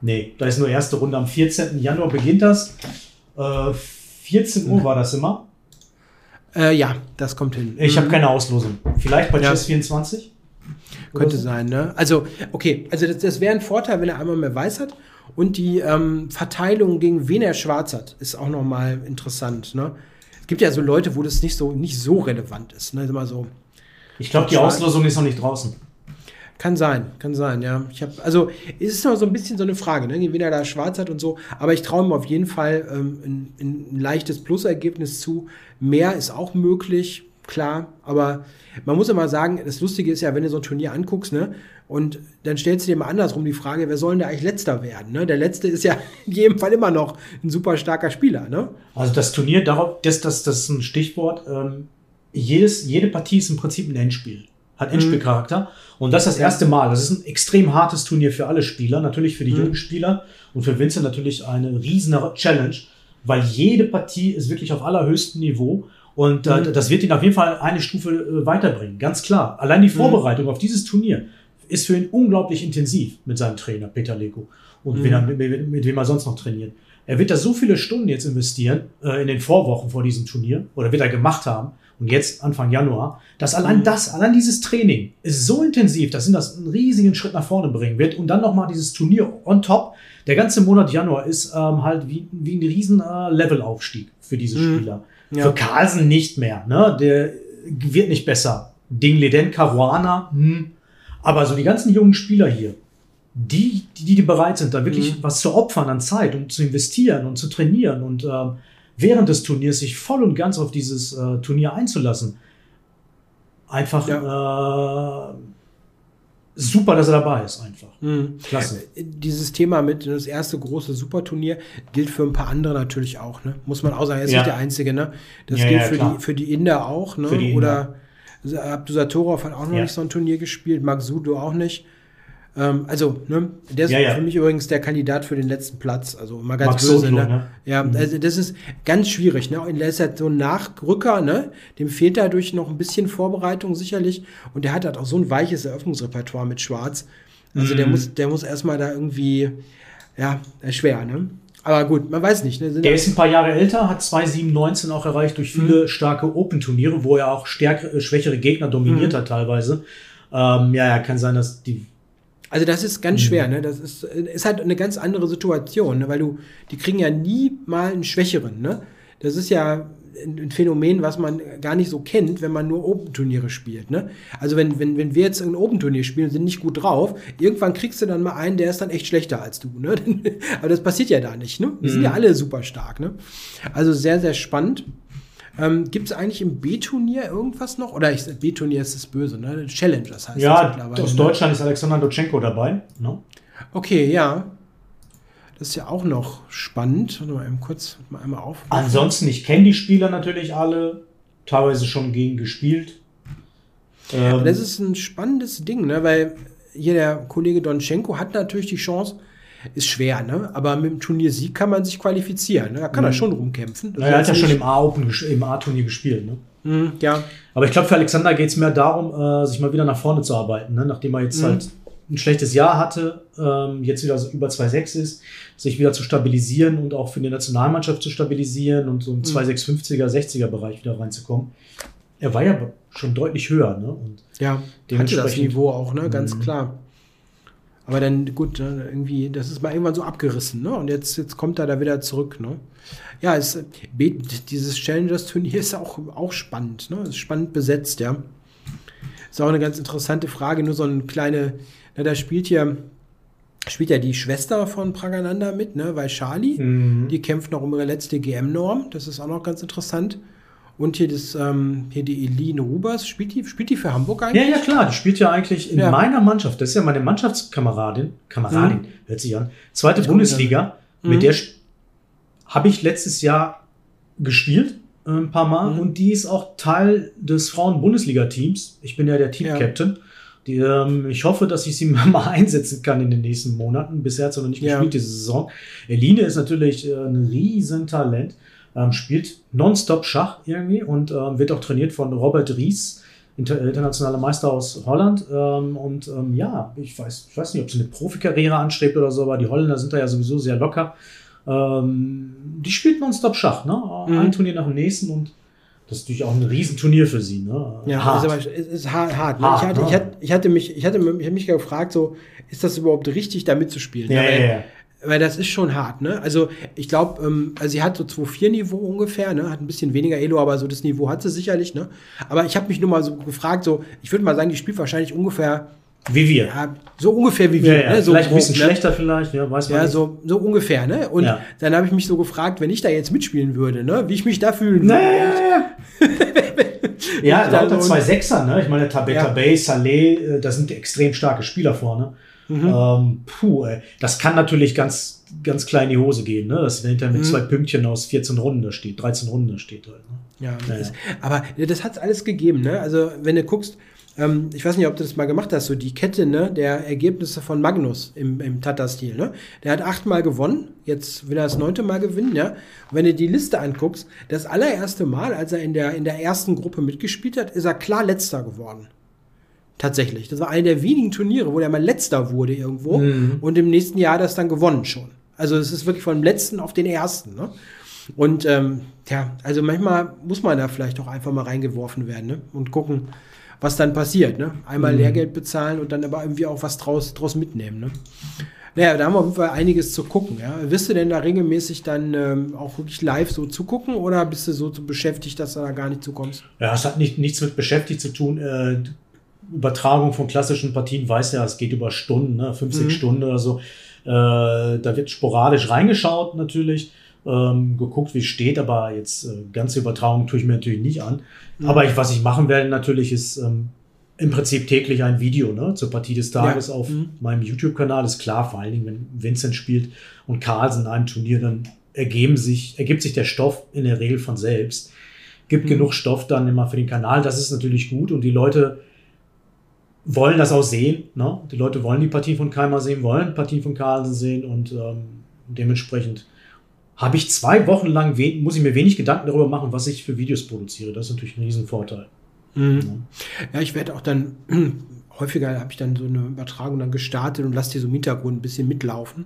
Nee, da ist nur erste Runde. Am 14. Januar beginnt das. Äh, 14 Uhr war das immer. Äh, ja, das kommt hin. Ich habe Mhm. keine Auslosung. Vielleicht bei Ja. Chess 24? Könnte so? sein, ne? Also, okay, also das, das wäre ein Vorteil, wenn er einmal mehr weiß hat. Und die ähm, Verteilung gegen wen er schwarz hat, ist auch nochmal interessant, ne? Es gibt ja so Leute, wo das nicht so, nicht so relevant ist, ne? Immer so. Ich glaube, die. Auslosung ist noch nicht draußen. Kann sein, kann sein, ja. Ich habe, also es ist noch so ein bisschen so eine Frage, ne, wen er da schwarz hat und so. Aber ich traue ihm auf jeden Fall ähm, ein, ein leichtes Plusergebnis zu. Mehr ist auch möglich, klar. Aber man muss immer sagen, das Lustige ist ja, wenn du so ein Turnier anguckst, ne, und dann stellst du dir mal andersrum die Frage, wer soll denn da eigentlich Letzter werden? Ne? Der Letzte ist ja [laughs] in jedem Fall immer noch ein super starker Spieler, ne? Also das Turnier, darauf, das, das, das ist ein Stichwort. Ähm, jedes, jede Partie ist im Prinzip ein Endspiel. Hat Endspielcharakter. Und das ist das erste Mal. Das ist ein extrem hartes Turnier für alle Spieler. Natürlich für die jungen Spieler und für Vincent natürlich eine riesen Challenge, weil jede Partie ist wirklich auf allerhöchstem Niveau. Und äh, das wird ihn auf jeden Fall eine Stufe äh, weiterbringen. Ganz klar. Allein die Vorbereitung auf dieses Turnier ist für ihn unglaublich intensiv mit seinem Trainer Peter Leko und wen er, mit, mit, mit wem er sonst noch trainiert. Er wird da so viele Stunden jetzt investieren äh, in den Vorwochen vor diesem Turnier oder wird er gemacht haben und jetzt Anfang Januar, dass allein das, allein dieses Training ist so intensiv, dass ihn das einen riesigen Schritt nach vorne bringen wird und dann nochmal dieses Turnier on top. Der ganze Monat Januar ist ähm, halt wie, wie ein riesen äh, Levelaufstieg für diese Spieler. Ja. Für Carlsen nicht mehr, ne? Der wird nicht besser. Ding Leden, Caruana, hm. aber so die ganzen jungen Spieler hier, die, die, die bereit sind, da wirklich was zu opfern an Zeit und zu investieren und zu trainieren und ähm, während des Turniers sich voll und ganz auf dieses äh, Turnier einzulassen. Einfach äh, super, dass er dabei ist, einfach. Mhm. Klasse. Dieses Thema mit das erste große Superturnier gilt für ein paar andere natürlich auch, ne? Muss man auch sagen, er ist Ja. nicht der Einzige, ne? Das Ja, gilt ja, für, klar. die, für die Inder auch, ne? Für die Oder Abdusatorov hat auch noch nicht so ein Turnier gespielt, Magsudo auch nicht. Ähm, also, ne, der ist Ja, ja. für mich übrigens der Kandidat für den letzten Platz. Also mal ganz Max böse, Sodlo, ne? ne? Ja, also das ist ganz schwierig, ne? Und er ist halt so ein Nachrücker, ne? Dem fehlt dadurch noch ein bisschen Vorbereitung sicherlich. Und der hat halt auch so ein weiches Eröffnungsrepertoire mit Schwarz. Also Mhm. der muss, der muss erstmal da irgendwie, ja, schwer, ne? Aber gut, man weiß nicht. Ne? Der ist ein paar Jahre älter, hat 2,719 auch erreicht durch viele Mhm. starke Open-Turniere, wo er auch stärkere, schwächere Gegner dominiert Mhm. hat teilweise. Ähm, ja, ja, kann sein, dass die Also das ist ganz Mhm. schwer, ne? Das ist, ist halt eine ganz andere Situation, ne? weil du, die kriegen ja nie mal einen Schwächeren, ne? Das ist ja ein Phänomen, was man gar nicht so kennt, wenn man nur Open-Turniere spielt, ne? Also wenn, wenn, wenn wir jetzt ein Open-Turnier spielen und sind nicht gut drauf, irgendwann kriegst du dann mal einen, der ist dann echt schlechter als du, ne? [laughs] Aber das passiert ja da nicht, ne? Wir sind ja alle super stark, ne? Also sehr, sehr spannend. Ähm, Gibt es eigentlich im B-Turnier irgendwas noch? Oder ich, B-Turnier ist das böse, ne? Challengers heißt das Ja, mittlerweile. aus ne? Deutschland ist Alexander Dotschenko dabei. Ne? Okay, ja. Das ist ja auch noch spannend. Warte mal eben kurz mal einmal auf. Ansonsten, ich kenne die Spieler natürlich alle, teilweise schon gegen gespielt. Ähm, Das ist ein spannendes Ding, ne? weil hier der Kollege Donschenko hat natürlich die Chance, ist schwer, ne? aber mit dem Turniersieg kann man sich qualifizieren. Ne? Da kann er schon rumkämpfen. Das er hat ja schon im A-Open, gesch- im A-Turnier gespielt. Ne? Hm, ja, Aber ich glaube, für Alexander geht es mehr darum, äh, sich mal wieder nach vorne zu arbeiten. Ne? Nachdem er jetzt Mhm. halt ein schlechtes Jahr hatte, ähm, jetzt wieder so über 2,6 ist, sich wieder zu stabilisieren und auch für die Nationalmannschaft zu stabilisieren und so Mhm. im 2,650er, 60er Bereich wieder reinzukommen. Er war ja schon deutlich höher. Ne? Und ja. Hatte das Niveau auch, ne? ganz Mhm. klar. Aber dann, gut, ne, irgendwie, das ist mal irgendwann so abgerissen, ne? Und jetzt, jetzt kommt er da wieder zurück, ne? Ja, es, dieses Challengers-Turnier ist auch, auch spannend, ne? Ist spannend besetzt, ja. Ist auch eine ganz interessante Frage, nur so eine kleine, na, da spielt ja, spielt ja die Schwester von Pragananda mit, ne? Vaishali. Mhm. Die kämpft noch um ihre letzte GM-Norm. Das ist auch noch ganz interessant. Und hier, das, ähm, hier die Eline Rubers, spielt die, spielt die für Hamburg eigentlich? Ja, ja, klar, die spielt ja eigentlich in Ja. meiner Mannschaft. Das ist ja meine Mannschaftskameradin. Kameradin, hört sich an. Zweite Das Bundesliga. Mhm. Mit der habe ich letztes Jahr gespielt, äh, ein paar Mal. Mhm. Und die ist auch Teil des Frauen-Bundesliga-Teams. Ich bin ja der Ja. Team-Captain. Die, ähm, ich hoffe, dass ich sie [laughs] mal einsetzen kann in den nächsten Monaten. Bisher hat sie noch nicht Ja. gespielt diese Saison. Eline ist natürlich äh, ein Riesentalent. Ähm, spielt nonstop Schach irgendwie und ähm, wird auch trainiert von Robert Ries, inter internationaler Meister aus Holland. Ähm, und ähm, ja, ich weiß, ich weiß nicht, ob sie eine Profikarriere anstrebt oder so, aber die Holländer sind da ja sowieso sehr locker. Ähm, die spielt nonstop Schach, ne? Mhm. Ein Turnier nach dem nächsten und das ist natürlich auch ein Riesenturnier für sie, ne? Ja, Hart. Ist, aber, ist, ist hart. hart, ne? Hart, ich, hatte, ne? ich, hatte, ich hatte mich, ich hatte mich gefragt, so, ist das überhaupt richtig, da mitzuspielen? ja, ja, ja. Weil das ist schon hart, ne? Also ich glaube, ähm, also sie hat so 2-4-Niveau ungefähr, ne? Hat ein bisschen weniger Elo, aber so das Niveau hat sie sicherlich, ne? Aber ich habe mich nur mal so gefragt, so, ich würde mal sagen, die spielt wahrscheinlich ungefähr, Wie wir. ja, so ungefähr wie Ja, wir, ja. ne? So vielleicht ein bisschen ne? schlechter, vielleicht, ja, weiß man Ja, nicht. so, so ungefähr, ne? Und Ja. dann habe ich mich so gefragt, wenn ich da jetzt mitspielen würde, ne? Wie ich mich da fühlen würde. Ja, [laughs] da lauter so zwei Sechser, ne? Ich meine, Tabetta Ja. Bay, Saleh, äh, das sind extrem starke Spieler vorne. Ähm, puh, ey. das kann natürlich ganz, ganz klein in die Hose gehen, ne? Das wenn hinter mit Mhm. zwei Pünktchen aus 14 Runden da steht, 13 Runden da steht halt. Ne? Ja, Ja, ist, aber das hat's alles gegeben, ne? Also, wenn du guckst, ähm, ich weiß nicht, ob du das mal gemacht hast, so die Kette, ne, der Ergebnisse von Magnus im, im Tata-Stil, ne? Der hat achtmal gewonnen, jetzt will er das neunte Mal gewinnen, ja? Und wenn du die Liste anguckst, das allererste Mal, als er in der, in der ersten Gruppe mitgespielt hat, ist er klar letzter geworden. Tatsächlich. Das war einer der wenigen Turniere, wo der mal letzter wurde irgendwo Mhm. und im nächsten Jahr das dann gewonnen schon. Also es ist wirklich vom letzten auf den ersten, ne? Und ähm, ja, also manchmal muss man da vielleicht auch einfach mal reingeworfen werden ne? und gucken, was dann passiert. Ne? Einmal Mhm. Lehrgeld bezahlen und dann aber irgendwie auch was draus, draus mitnehmen. Ne? Naja, da haben wir auf jeden Fall einiges zu gucken. Ja? Wirst du denn da regelmäßig dann ähm, auch wirklich live so zugucken oder bist du so beschäftigt, dass du da gar nicht zukommst? Ja, es hat nicht, nichts mit beschäftigt zu tun. Äh, Übertragung von klassischen Partien weiß ja, es geht über Stunden, ne? 50 Mhm. Stunden oder so. Äh, da wird sporadisch reingeschaut natürlich, ähm, geguckt, wie es steht, aber jetzt äh, ganze Übertragung tue ich mir natürlich nicht an. Mhm. Aber ich, was ich machen werde natürlich ist ähm, im Prinzip täglich ein Video ne, zur Partie des Tages Ja. auf Mhm. meinem YouTube-Kanal. Ist klar, vor allen Dingen, wenn Vincent spielt und Carlsen in einem Turnier, dann ergeben sich, ergibt sich der Stoff in der Regel von selbst. Gibt Mhm. genug Stoff dann immer für den Kanal. Das ist natürlich gut und die Leute wollen das auch sehen. Ne? Die Leute wollen die Partie von Keimer sehen, wollen Partien von Carlsen sehen und ähm, dementsprechend habe ich zwei Wochen lang, muss ich mir wenig Gedanken darüber machen, was ich für Videos produziere. Das ist natürlich ein Riesenvorteil. Mhm. Ja, ich werde auch dann [clears throat] häufiger habe ich dann so eine Übertragung dann gestartet und lasse die so im Hintergrund ein bisschen mitlaufen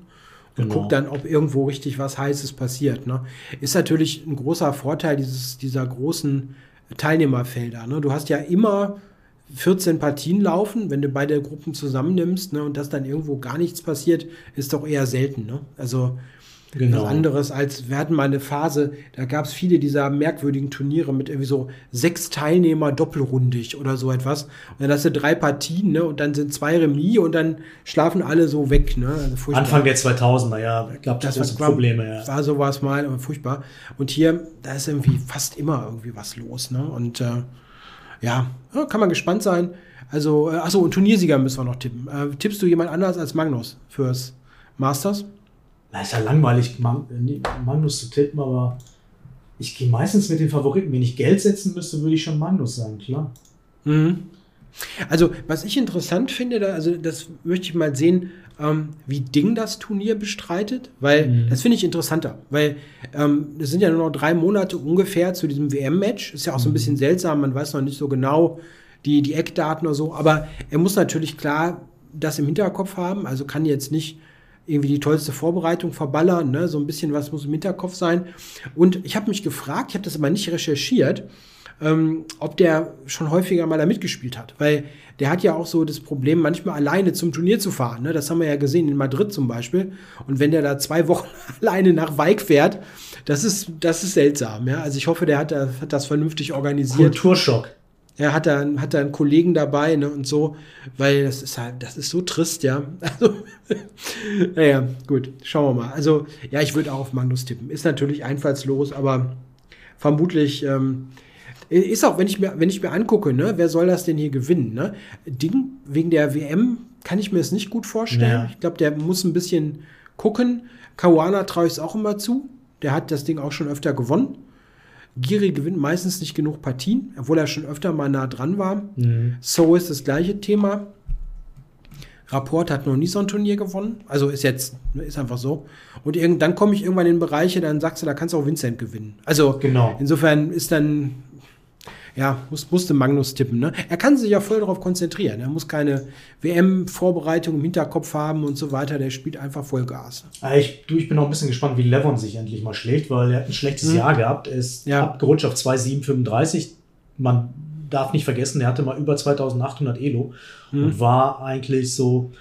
und Genau. guck dann, ob irgendwo richtig was Heißes passiert. Ne? Ist natürlich ein großer Vorteil dieses, dieser großen Teilnehmerfelder. Ne? Du hast ja immer 14 Partien laufen, wenn du beide Gruppen zusammennimmst ne, und dass dann irgendwo gar nichts passiert, ist doch eher selten. Ne? Also Genau. was anderes als, wir hatten mal eine Phase, da gab es viele dieser merkwürdigen Turniere mit irgendwie so sechs Teilnehmer doppelrundig oder so etwas. Und dann hast du drei Partien, ne, und dann sind zwei Remis und dann schlafen alle so weg, ne. Also furchtbar. Anfang der 2000er, ja, gab es das große war, Probleme. Ja. war sowas mal, aber furchtbar. Und hier, da ist irgendwie fast immer irgendwie was los, ne. Und äh, ja, kann man gespannt sein. Also, äh, achso, und Turniersieger müssen wir noch tippen. Äh, tippst du jemand anders als Magnus fürs Masters? Na, ist ja langweilig, Magnus zu tippen, aber ich gehe meistens mit den Favoriten. Wenn ich Geld setzen müsste, würde ich schon Magnus sagen, klar. Mhm. Also, was ich interessant finde, da, also das möchte ich mal sehen, ähm, wie Ding das Turnier bestreitet, weil Mhm. das finde ich interessanter, weil ähm, es sind ja nur noch drei Monate ungefähr zu diesem WM-Match. Ist ja auch so ein bisschen seltsam, man weiß noch nicht so genau die, die Eckdaten oder so, aber er muss natürlich klar das im Hinterkopf haben, also kann jetzt nicht irgendwie die tollste Vorbereitung verballern, ne? so ein bisschen was muss im Hinterkopf sein. Und ich habe mich gefragt, ich habe das aber nicht recherchiert, ähm, ob der schon häufiger mal da mitgespielt hat. Weil der hat ja auch so das Problem, manchmal alleine zum Turnier zu fahren. Ne? Das haben wir ja gesehen in Madrid zum Beispiel. Und wenn der da zwei Wochen [laughs] alleine nach Weik fährt, das ist, das ist seltsam. Ja? Also ich hoffe, der hat, hat das vernünftig organisiert. Kulturschock. Er hat da, hat da einen Kollegen dabei ne, und so, weil das ist halt, das ist so trist, ja. [laughs] Also, naja, gut, schauen wir mal. Also, ja, ich würde auch auf Magnus tippen. Ist natürlich einfallslos, aber vermutlich ähm, ist auch, wenn ich mir, wenn ich mir angucke, ne, wer soll das denn hier gewinnen? Ne? Ding, wegen der WM kann ich mir es nicht gut vorstellen. Ja. Ich glaube, der muss ein bisschen gucken. Kawana traue ich es auch immer zu. Der hat das Ding auch schon öfter gewonnen. Giri gewinnt meistens nicht genug Partien, obwohl er schon öfter mal nah dran war. Mhm. So ist das gleiche Thema. Rapport hat noch nie so ein Turnier gewonnen. Also ist jetzt, ist einfach so. Und irgend, dann komme ich irgendwann in Bereiche, dann sagst du, da kannst du auch Vincent gewinnen. Also Genau. insofern ist dann, ja, muss, musste Magnus tippen. Ne? Er kann sich ja voll darauf konzentrieren. Er muss keine WM-Vorbereitung im Hinterkopf haben und so weiter. Der spielt einfach Vollgas. Ah, Ich, du, ich bin auch ein bisschen gespannt, wie Levon sich endlich mal schlägt, weil er hat ein schlechtes Jahr gehabt. Er ist Ja. abgerutscht auf 2,735. Man darf nicht vergessen, er hatte mal über 2800 Elo und war eigentlich so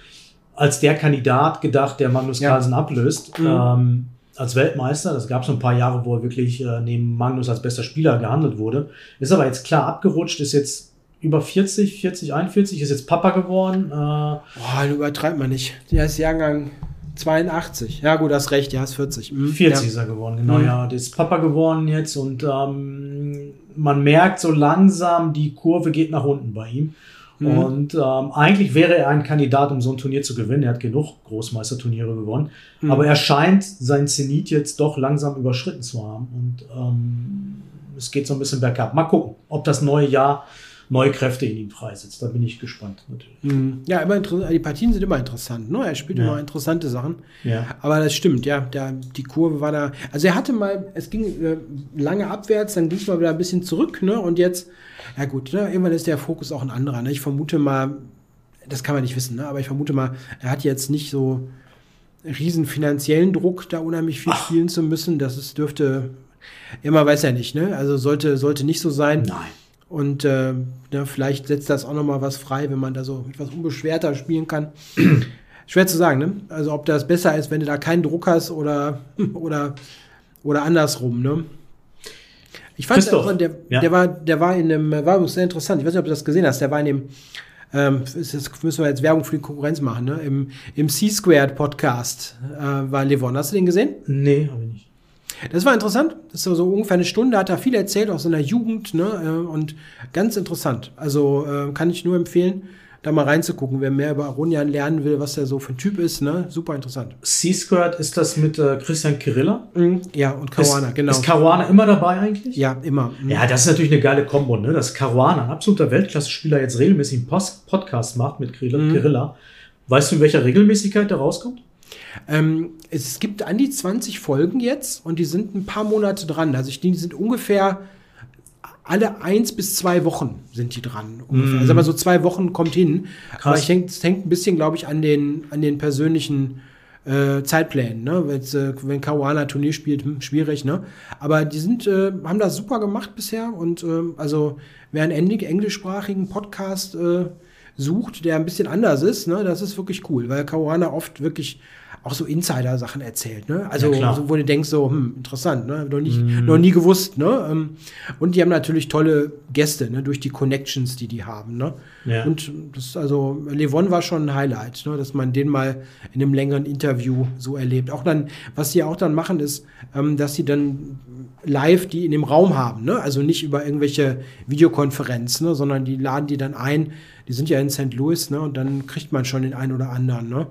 als der Kandidat gedacht, der Magnus Ja. Carlsen ablöst. Ähm, als Weltmeister, das gab es ein paar Jahre, wo er wirklich äh, neben Magnus als bester Spieler gehandelt wurde. Ist aber jetzt klar abgerutscht, ist jetzt über 40, 40, 41, ist jetzt Papa geworden. Äh, Boah, übertreibt man nicht. Der ist Jahrgang 82. Ja, gut, hast recht, ja, ist 40. Hm, 40 ja. ist er geworden, genau, Mhm. ja. Der ist Papa geworden jetzt und ähm, man merkt so langsam, die Kurve geht nach unten bei ihm. Mhm. Und ähm, eigentlich wäre er ein Kandidat, um so ein Turnier zu gewinnen. Er hat genug Großmeisterturniere gewonnen. Mhm. Aber er scheint sein Zenit jetzt doch langsam überschritten zu haben. Und ähm, es geht so ein bisschen bergab. Mal gucken, ob das neue Jahr neue Kräfte in ihm freisetzt. Da bin ich gespannt, natürlich. Hm. Ja, immer die Partien sind immer interessant. Ne? Er spielt Ja. immer interessante Sachen. Ja. Aber das stimmt, ja. Der, die Kurve war da. Also er hatte mal, es ging äh, lange abwärts, dann ging es mal wieder ein bisschen zurück, ne? Und jetzt, ja gut, ne? irgendwann ist der Fokus auch ein anderer. Ne? Ich vermute mal, das kann man nicht wissen, ne? aber ich vermute mal, er hat jetzt nicht so riesen finanziellen Druck, da unheimlich viel spielen zu müssen. Das ist, dürfte, immer weiß er nicht, ne? Also sollte, sollte nicht so sein. Nein. Und äh, ja, vielleicht setzt das auch noch mal was frei, wenn man da so etwas unbeschwerter spielen kann. [clears throat] Schwer zu sagen, ne? Also ob das besser ist, wenn du da keinen Druck hast oder, [laughs] oder, oder andersrum, ne? Ich fand Christoph, der, ja. der war, der war in einem, war sehr interessant. Ich weiß nicht, ob du das gesehen hast. Der war in dem, ähm, jetzt müssen wir jetzt Werbung für die Konkurrenz machen, ne? Im, im C-Squared Podcast äh, war Levon. Hast du den gesehen? Nee, habe ich nicht. Das war interessant. Das ist so, ungefähr eine Stunde, hat er viel erzählt aus seiner Jugend, ne? äh, Und ganz interessant. Also äh, kann ich nur empfehlen, da mal reinzugucken, wer mehr über Aronian lernen will, was der so für ein Typ ist, ne? Super interessant. C-Squared, ist das mit äh, Christian Kirilla? Mhm. Ja, und Caruana, ist, genau. Ist Caruana immer dabei eigentlich? ja, immer. Mhm. Ja, das ist natürlich eine geile Kombo, ne? Dass Caruana, ein absoluter Weltklasse-Spieler, jetzt regelmäßig einen Post Podcast macht mit Kirilla. Mhm. Kirilla. Weißt du, in welcher Regelmäßigkeit der rauskommt? Ähm, es gibt an die 20 Folgen jetzt und die sind ein paar Monate dran. Also ich, die sind ungefähr alle eins bis zwei Wochen sind die dran. Ungefähr. Also aber so zwei Wochen kommt hin. Krass. Aber ich denke, es hängt ein bisschen, glaube ich, an den, an den persönlichen äh, Zeitplänen. Ne? Wenn's, äh, wenn Caruana Turnier spielt, hm, schwierig. Ne? Aber die sind, äh, haben das super gemacht bisher. Und ähm, also wer einen englisch- englischsprachigen Podcast äh, sucht, der ein bisschen anders ist, ne, das ist wirklich cool, weil Caruana oft wirklich auch so Insider-Sachen erzählt, ne? Also, Ja, klar. so, wo du denkst, so, hm, interessant, ne? Noch, nicht, noch nie gewusst, ne? Ähm, Und die haben natürlich tolle Gäste, ne? Durch die Connections, die die haben, ne? Ja. Und das ist also, Levon war schon ein Highlight, ne? Dass man den mal in einem längeren Interview so erlebt. Auch dann, was sie auch dann machen, ist, ähm, dass sie dann live die in dem Raum haben, ne? Also nicht über irgendwelche Videokonferenzen, ne? Sondern die laden die dann ein. Die sind ja in St. Louis, ne? Und dann kriegt man schon den einen oder anderen, ne?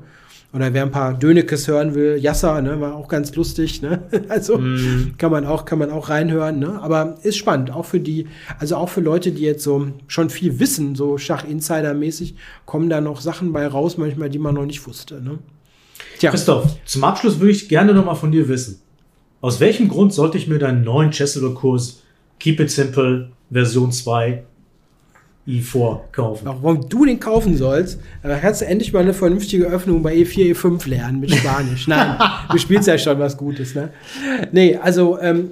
Oder wer ein paar Dönekes hören will, Yasser, ne, war auch ganz lustig, ne? [laughs] Also kann man auch, kann man auch reinhören, ne? Aber ist spannend, auch für die, also auch für Leute, die jetzt so schon viel wissen, so Schach-Insider-mäßig, kommen da noch Sachen bei raus, manchmal, die man noch nicht wusste, ne? Tja, Christoph, zum Abschluss würde ich gerne noch mal von dir wissen. Aus welchem Grund sollte ich mir deinen neuen Chessable-Kurs Keep It Simple Version 2 i4 kaufen? warum du den kaufen sollst, da kannst du endlich mal eine vernünftige Öffnung bei E E4, E5 lernen mit Spanisch. [laughs] Nein, du spielst ja schon was Gutes, ne? Nee, also, ähm,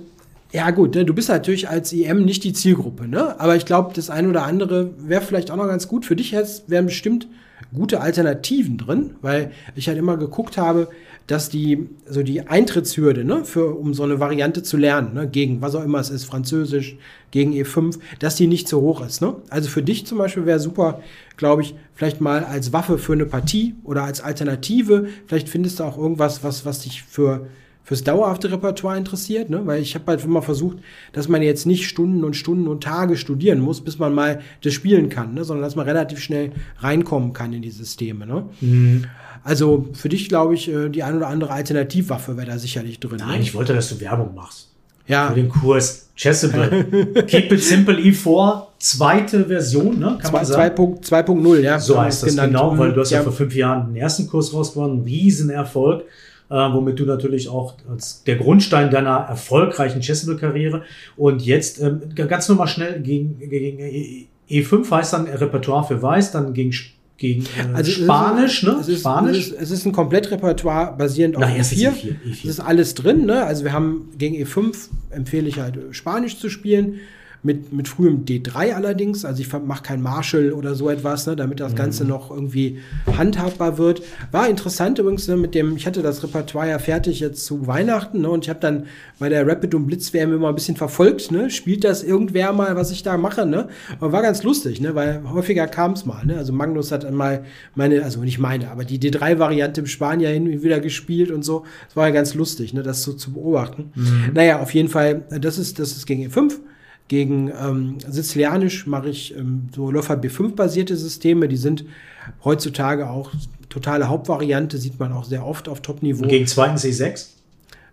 ja gut, ne, du bist natürlich als IM nicht die Zielgruppe, ne? Aber ich glaube, das eine oder andere wäre vielleicht auch noch ganz gut. Für dich jetzt wären bestimmt gute Alternativen drin, weil ich halt immer geguckt habe, dass die, so die Eintrittshürde, ne, für, um so eine Variante zu lernen, ne, gegen was auch immer es ist, Französisch, gegen E5, dass die nicht so hoch ist, ne? Also für dich zum Beispiel wäre super, glaube ich, vielleicht mal als Waffe für eine Partie oder als Alternative, vielleicht findest du auch irgendwas, was, was dich für, fürs dauerhafte Repertoire interessiert, ne? weil ich habe halt immer versucht, dass man jetzt nicht Stunden und Stunden und Tage studieren muss, bis man mal das spielen kann, ne? sondern dass man relativ schnell reinkommen kann in die Systeme. Ne? Mhm. Also für dich, glaube ich, äh, die ein oder andere Alternativwaffe wäre da sicherlich drin. Nein, ne? ich wollte, dass du Werbung machst. Ja. für den Kurs. Chessable. Keep it simple E4, zweite Version, ne? Kann Zwei- man sagen. 2.0, 2.0, ja. So heißt das genannt. genau, weil du hast ja, ja vor fünf Jahren den ersten Kurs rausgewonnen, Riesenerfolg, äh, womit du natürlich auch als der Grundstein deiner erfolgreichen Chessable-Karriere und jetzt ähm, ganz nur mal schnell gegen, gegen E- E5 heißt dann Repertoire für Weiß, dann gegen, gegen äh, Also es ist- Spanisch, ne? Es ist, Spanisch. Es ist, es ist ein Komplettrepertoire basierend auf Na, erst ist E4. E4, Es E4. ist alles drin, ne? Also wir haben gegen E5 empfehle ich halt äh, Spanisch zu spielen. Mit, mit frühem D3 allerdings, also ich mache kein Marshall oder so etwas, ne, damit das Ganze noch irgendwie handhabbar wird. War interessant übrigens ne, mit dem, ich hatte das Repertoire ja fertig jetzt zu Weihnachten ne, und ich habe dann bei der Rapid und Blitz WM immer ein bisschen verfolgt, ne, spielt das irgendwer mal, was ich da mache, ne, und war ganz lustig, ne, weil häufiger kam es mal, ne, also Magnus hat einmal meine, also nicht meine, aber die D3-Variante im Spanier hin und wieder gespielt und so, das war ja ganz lustig, ne, das so zu beobachten. Naja, auf jeden Fall, das ist, das ist gegen E5. Gegen ähm, Sizilianisch mache ich ähm, so Läufer B5-basierte Systeme. Die sind heutzutage auch totale Hauptvariante, sieht man auch sehr oft auf Top-Niveau. Und gegen zweiten C6?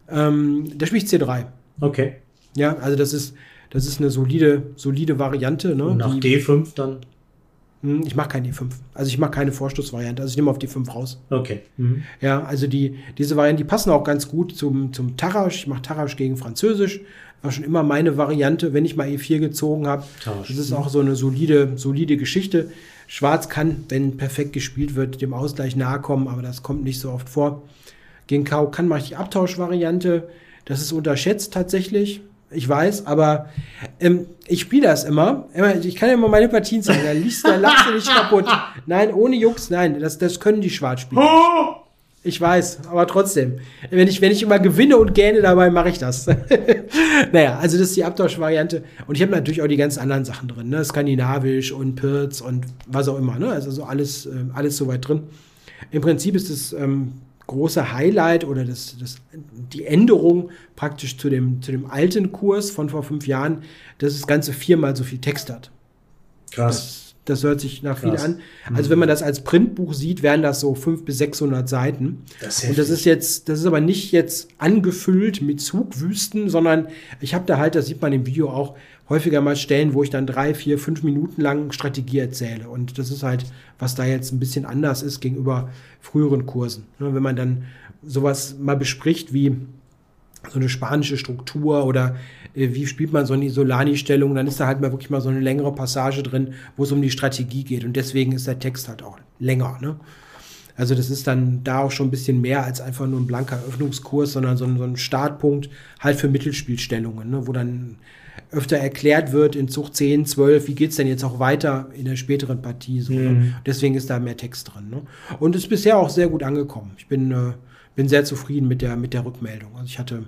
Ähm, da spiele ich C3. Okay. Ja, also das ist, das ist eine solide, solide Variante. Ne? Und nach Die- D5 dann? Hm, ich mache keine D5. Also ich mache keine Vorstoßvariante. Also ich nehme auf D5 raus. Okay. Mhm. Ja, also die, diese Varianten, die passen auch ganz gut zum, zum Tarasch. Ich mache Tarasch gegen Französisch. War schon immer meine Variante, wenn ich mal E4 gezogen habe. Das ist auch so eine solide, solide Geschichte. Schwarz kann, wenn perfekt gespielt wird, dem Ausgleich nahe kommen, aber das kommt nicht so oft vor. Gegen Karo kann mache ich die Abtauschvariante. Das ist unterschätzt tatsächlich. Ich weiß, aber ähm, ich spiele das immer. Ich kann ja immer meine Partien zeigen. Da liest da lachst du nicht kaputt. [laughs] Nein, ohne Jux, nein. Das, das können die Schwarzspieler. [laughs] Ich weiß, aber trotzdem. Wenn ich, wenn ich immer gewinne und gähne dabei, mache ich das. [laughs] naja, also das ist die Abtauschvariante. Und ich habe natürlich auch die ganz anderen Sachen drin, ne? Skandinavisch und Pirz und was auch immer, ne? Also so alles, ähm, alles soweit drin. Im Prinzip ist das ähm, große Highlight oder das, das, die Änderung praktisch zu dem, zu dem alten Kurs von vor fünf Jahren, dass das Ganze viermal so viel Text hat. Krass. Das, das hört sich nach viel Krass. an. Also wenn man das als Printbuch sieht, wären das so 500 bis 600 Seiten. Das ist und das ist jetzt, das ist aber nicht jetzt angefüllt mit Zugwüsten, sondern ich habe da halt, das sieht man im Video auch, häufiger mal Stellen, wo ich dann drei, vier, fünf Minuten lang Strategie erzähle. Und das ist halt, was da jetzt ein bisschen anders ist gegenüber früheren Kursen. Ne, Wenn man dann sowas mal bespricht wie so eine spanische Struktur oder äh, wie spielt man so eine Isolani-Stellung, dann ist da halt mal wirklich mal so eine längere Passage drin, wo es um die Strategie geht. Und deswegen ist der Text halt auch länger. Ne? Also das ist dann da auch schon ein bisschen mehr als einfach nur ein blanker Öffnungskurs, sondern so ein, so ein Startpunkt halt für Mittelspielstellungen, ne? wo dann öfter erklärt wird in Zug 10, 12, wie geht's denn jetzt auch weiter in der späteren Partie. So, ne? Deswegen ist da mehr Text drin. Ne? Und ist bisher auch sehr gut angekommen. Ich bin, äh, bin sehr zufrieden mit der, mit der Rückmeldung. Also ich hatte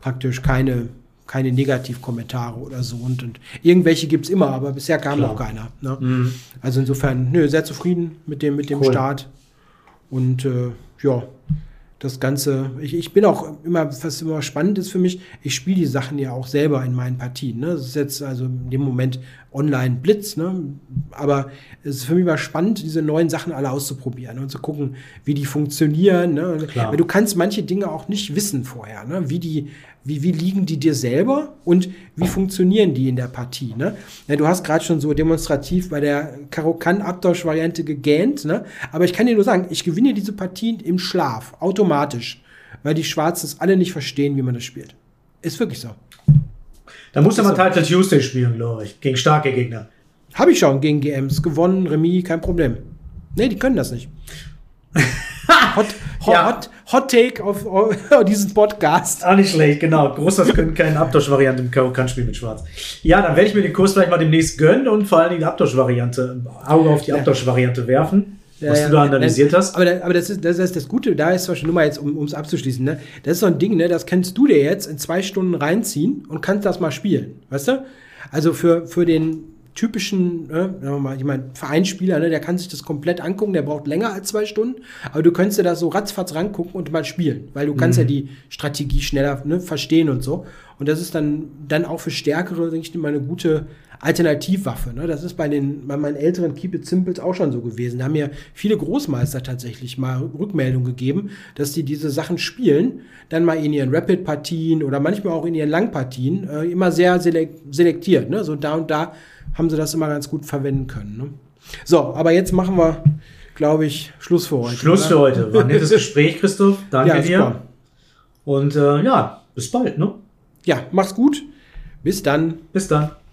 praktisch keine, keine Negativkommentare oder so. Und, und irgendwelche gibt's immer, aber bisher kam Klar. noch keiner. Ne? Mhm. Also insofern, nö, sehr zufrieden mit dem, mit dem Cool. Start. Und äh, ja, das Ganze, ich, ich bin auch immer, was immer spannend ist für mich, ich spiele die Sachen ja auch selber in meinen Partien. Ne? Das ist jetzt also in dem Moment online Blitz, ne? aber es ist für mich immer spannend, diese neuen Sachen alle auszuprobieren und zu gucken, wie die funktionieren. Ne? Klar. Weil du kannst manche Dinge auch nicht wissen vorher, ne? wie die, wie, wie liegen die dir selber und wie funktionieren die in der Partie. Ne? Ja, du hast gerade schon so demonstrativ bei der Karokan-Abtausch-Variante gegähnt, ne? aber ich kann dir nur sagen, ich gewinne diese Partien im Schlaf, automatisch, weil die Schwarzen es alle nicht verstehen, wie man das spielt. Ist wirklich so. Da musst du mal Title Tuesday spielen, glaube ich. Gegen starke Gegner. Habe ich schon gegen GMs gewonnen, Remis, kein Problem. Nee, die können das nicht. [laughs] Hot, hot, Ja. hot, hot Take auf, auf diesen Podcast. Ah, nicht schlecht, genau. Großes können keine Abtauschvariante im Karokan spielen mit Schwarz. Ja, dann werde ich mir den Kurs vielleicht mal demnächst gönnen und vor allen Dingen die Abtauschvariante, Auge auf die Abtauschvariante werfen, was du da analysiert hast. Aber, aber das, ist, das ist das Gute, da ist zum Beispiel nur mal jetzt, um es abzuschließen, ne? das ist so ein Ding, ne? das kannst du dir jetzt in zwei Stunden reinziehen und kannst das mal spielen, weißt du? Also für, für den typischen, ne, sagen wir mal, ich meine, Vereinsspieler, ne, der kann sich das komplett angucken, der braucht länger als zwei Stunden, aber du könntest dir da so ratzfatz rangucken und mal spielen, weil du kannst ja die Strategie schneller ne, verstehen und so. Und das ist dann, dann auch für Stärkere, denke ich, immer eine gute Alternativwaffe. Ne? Das ist bei, den, bei meinen älteren Keep It Simples auch schon so gewesen. Da haben mir viele Großmeister tatsächlich mal Rückmeldung gegeben, dass die diese Sachen spielen, dann mal in ihren Rapid-Partien oder manchmal auch in ihren Langpartien äh, immer sehr selektiert. Ne? So da und da haben sie das immer ganz gut verwenden können. Ne? So, aber jetzt machen wir, glaube ich, Schluss für heute. Schluss oder? für heute. War ein nettes Gespräch, Christoph. Danke ja, dir. Und äh, ja, bis bald. Ne? Ja, mach's gut. Bis dann. Bis dann.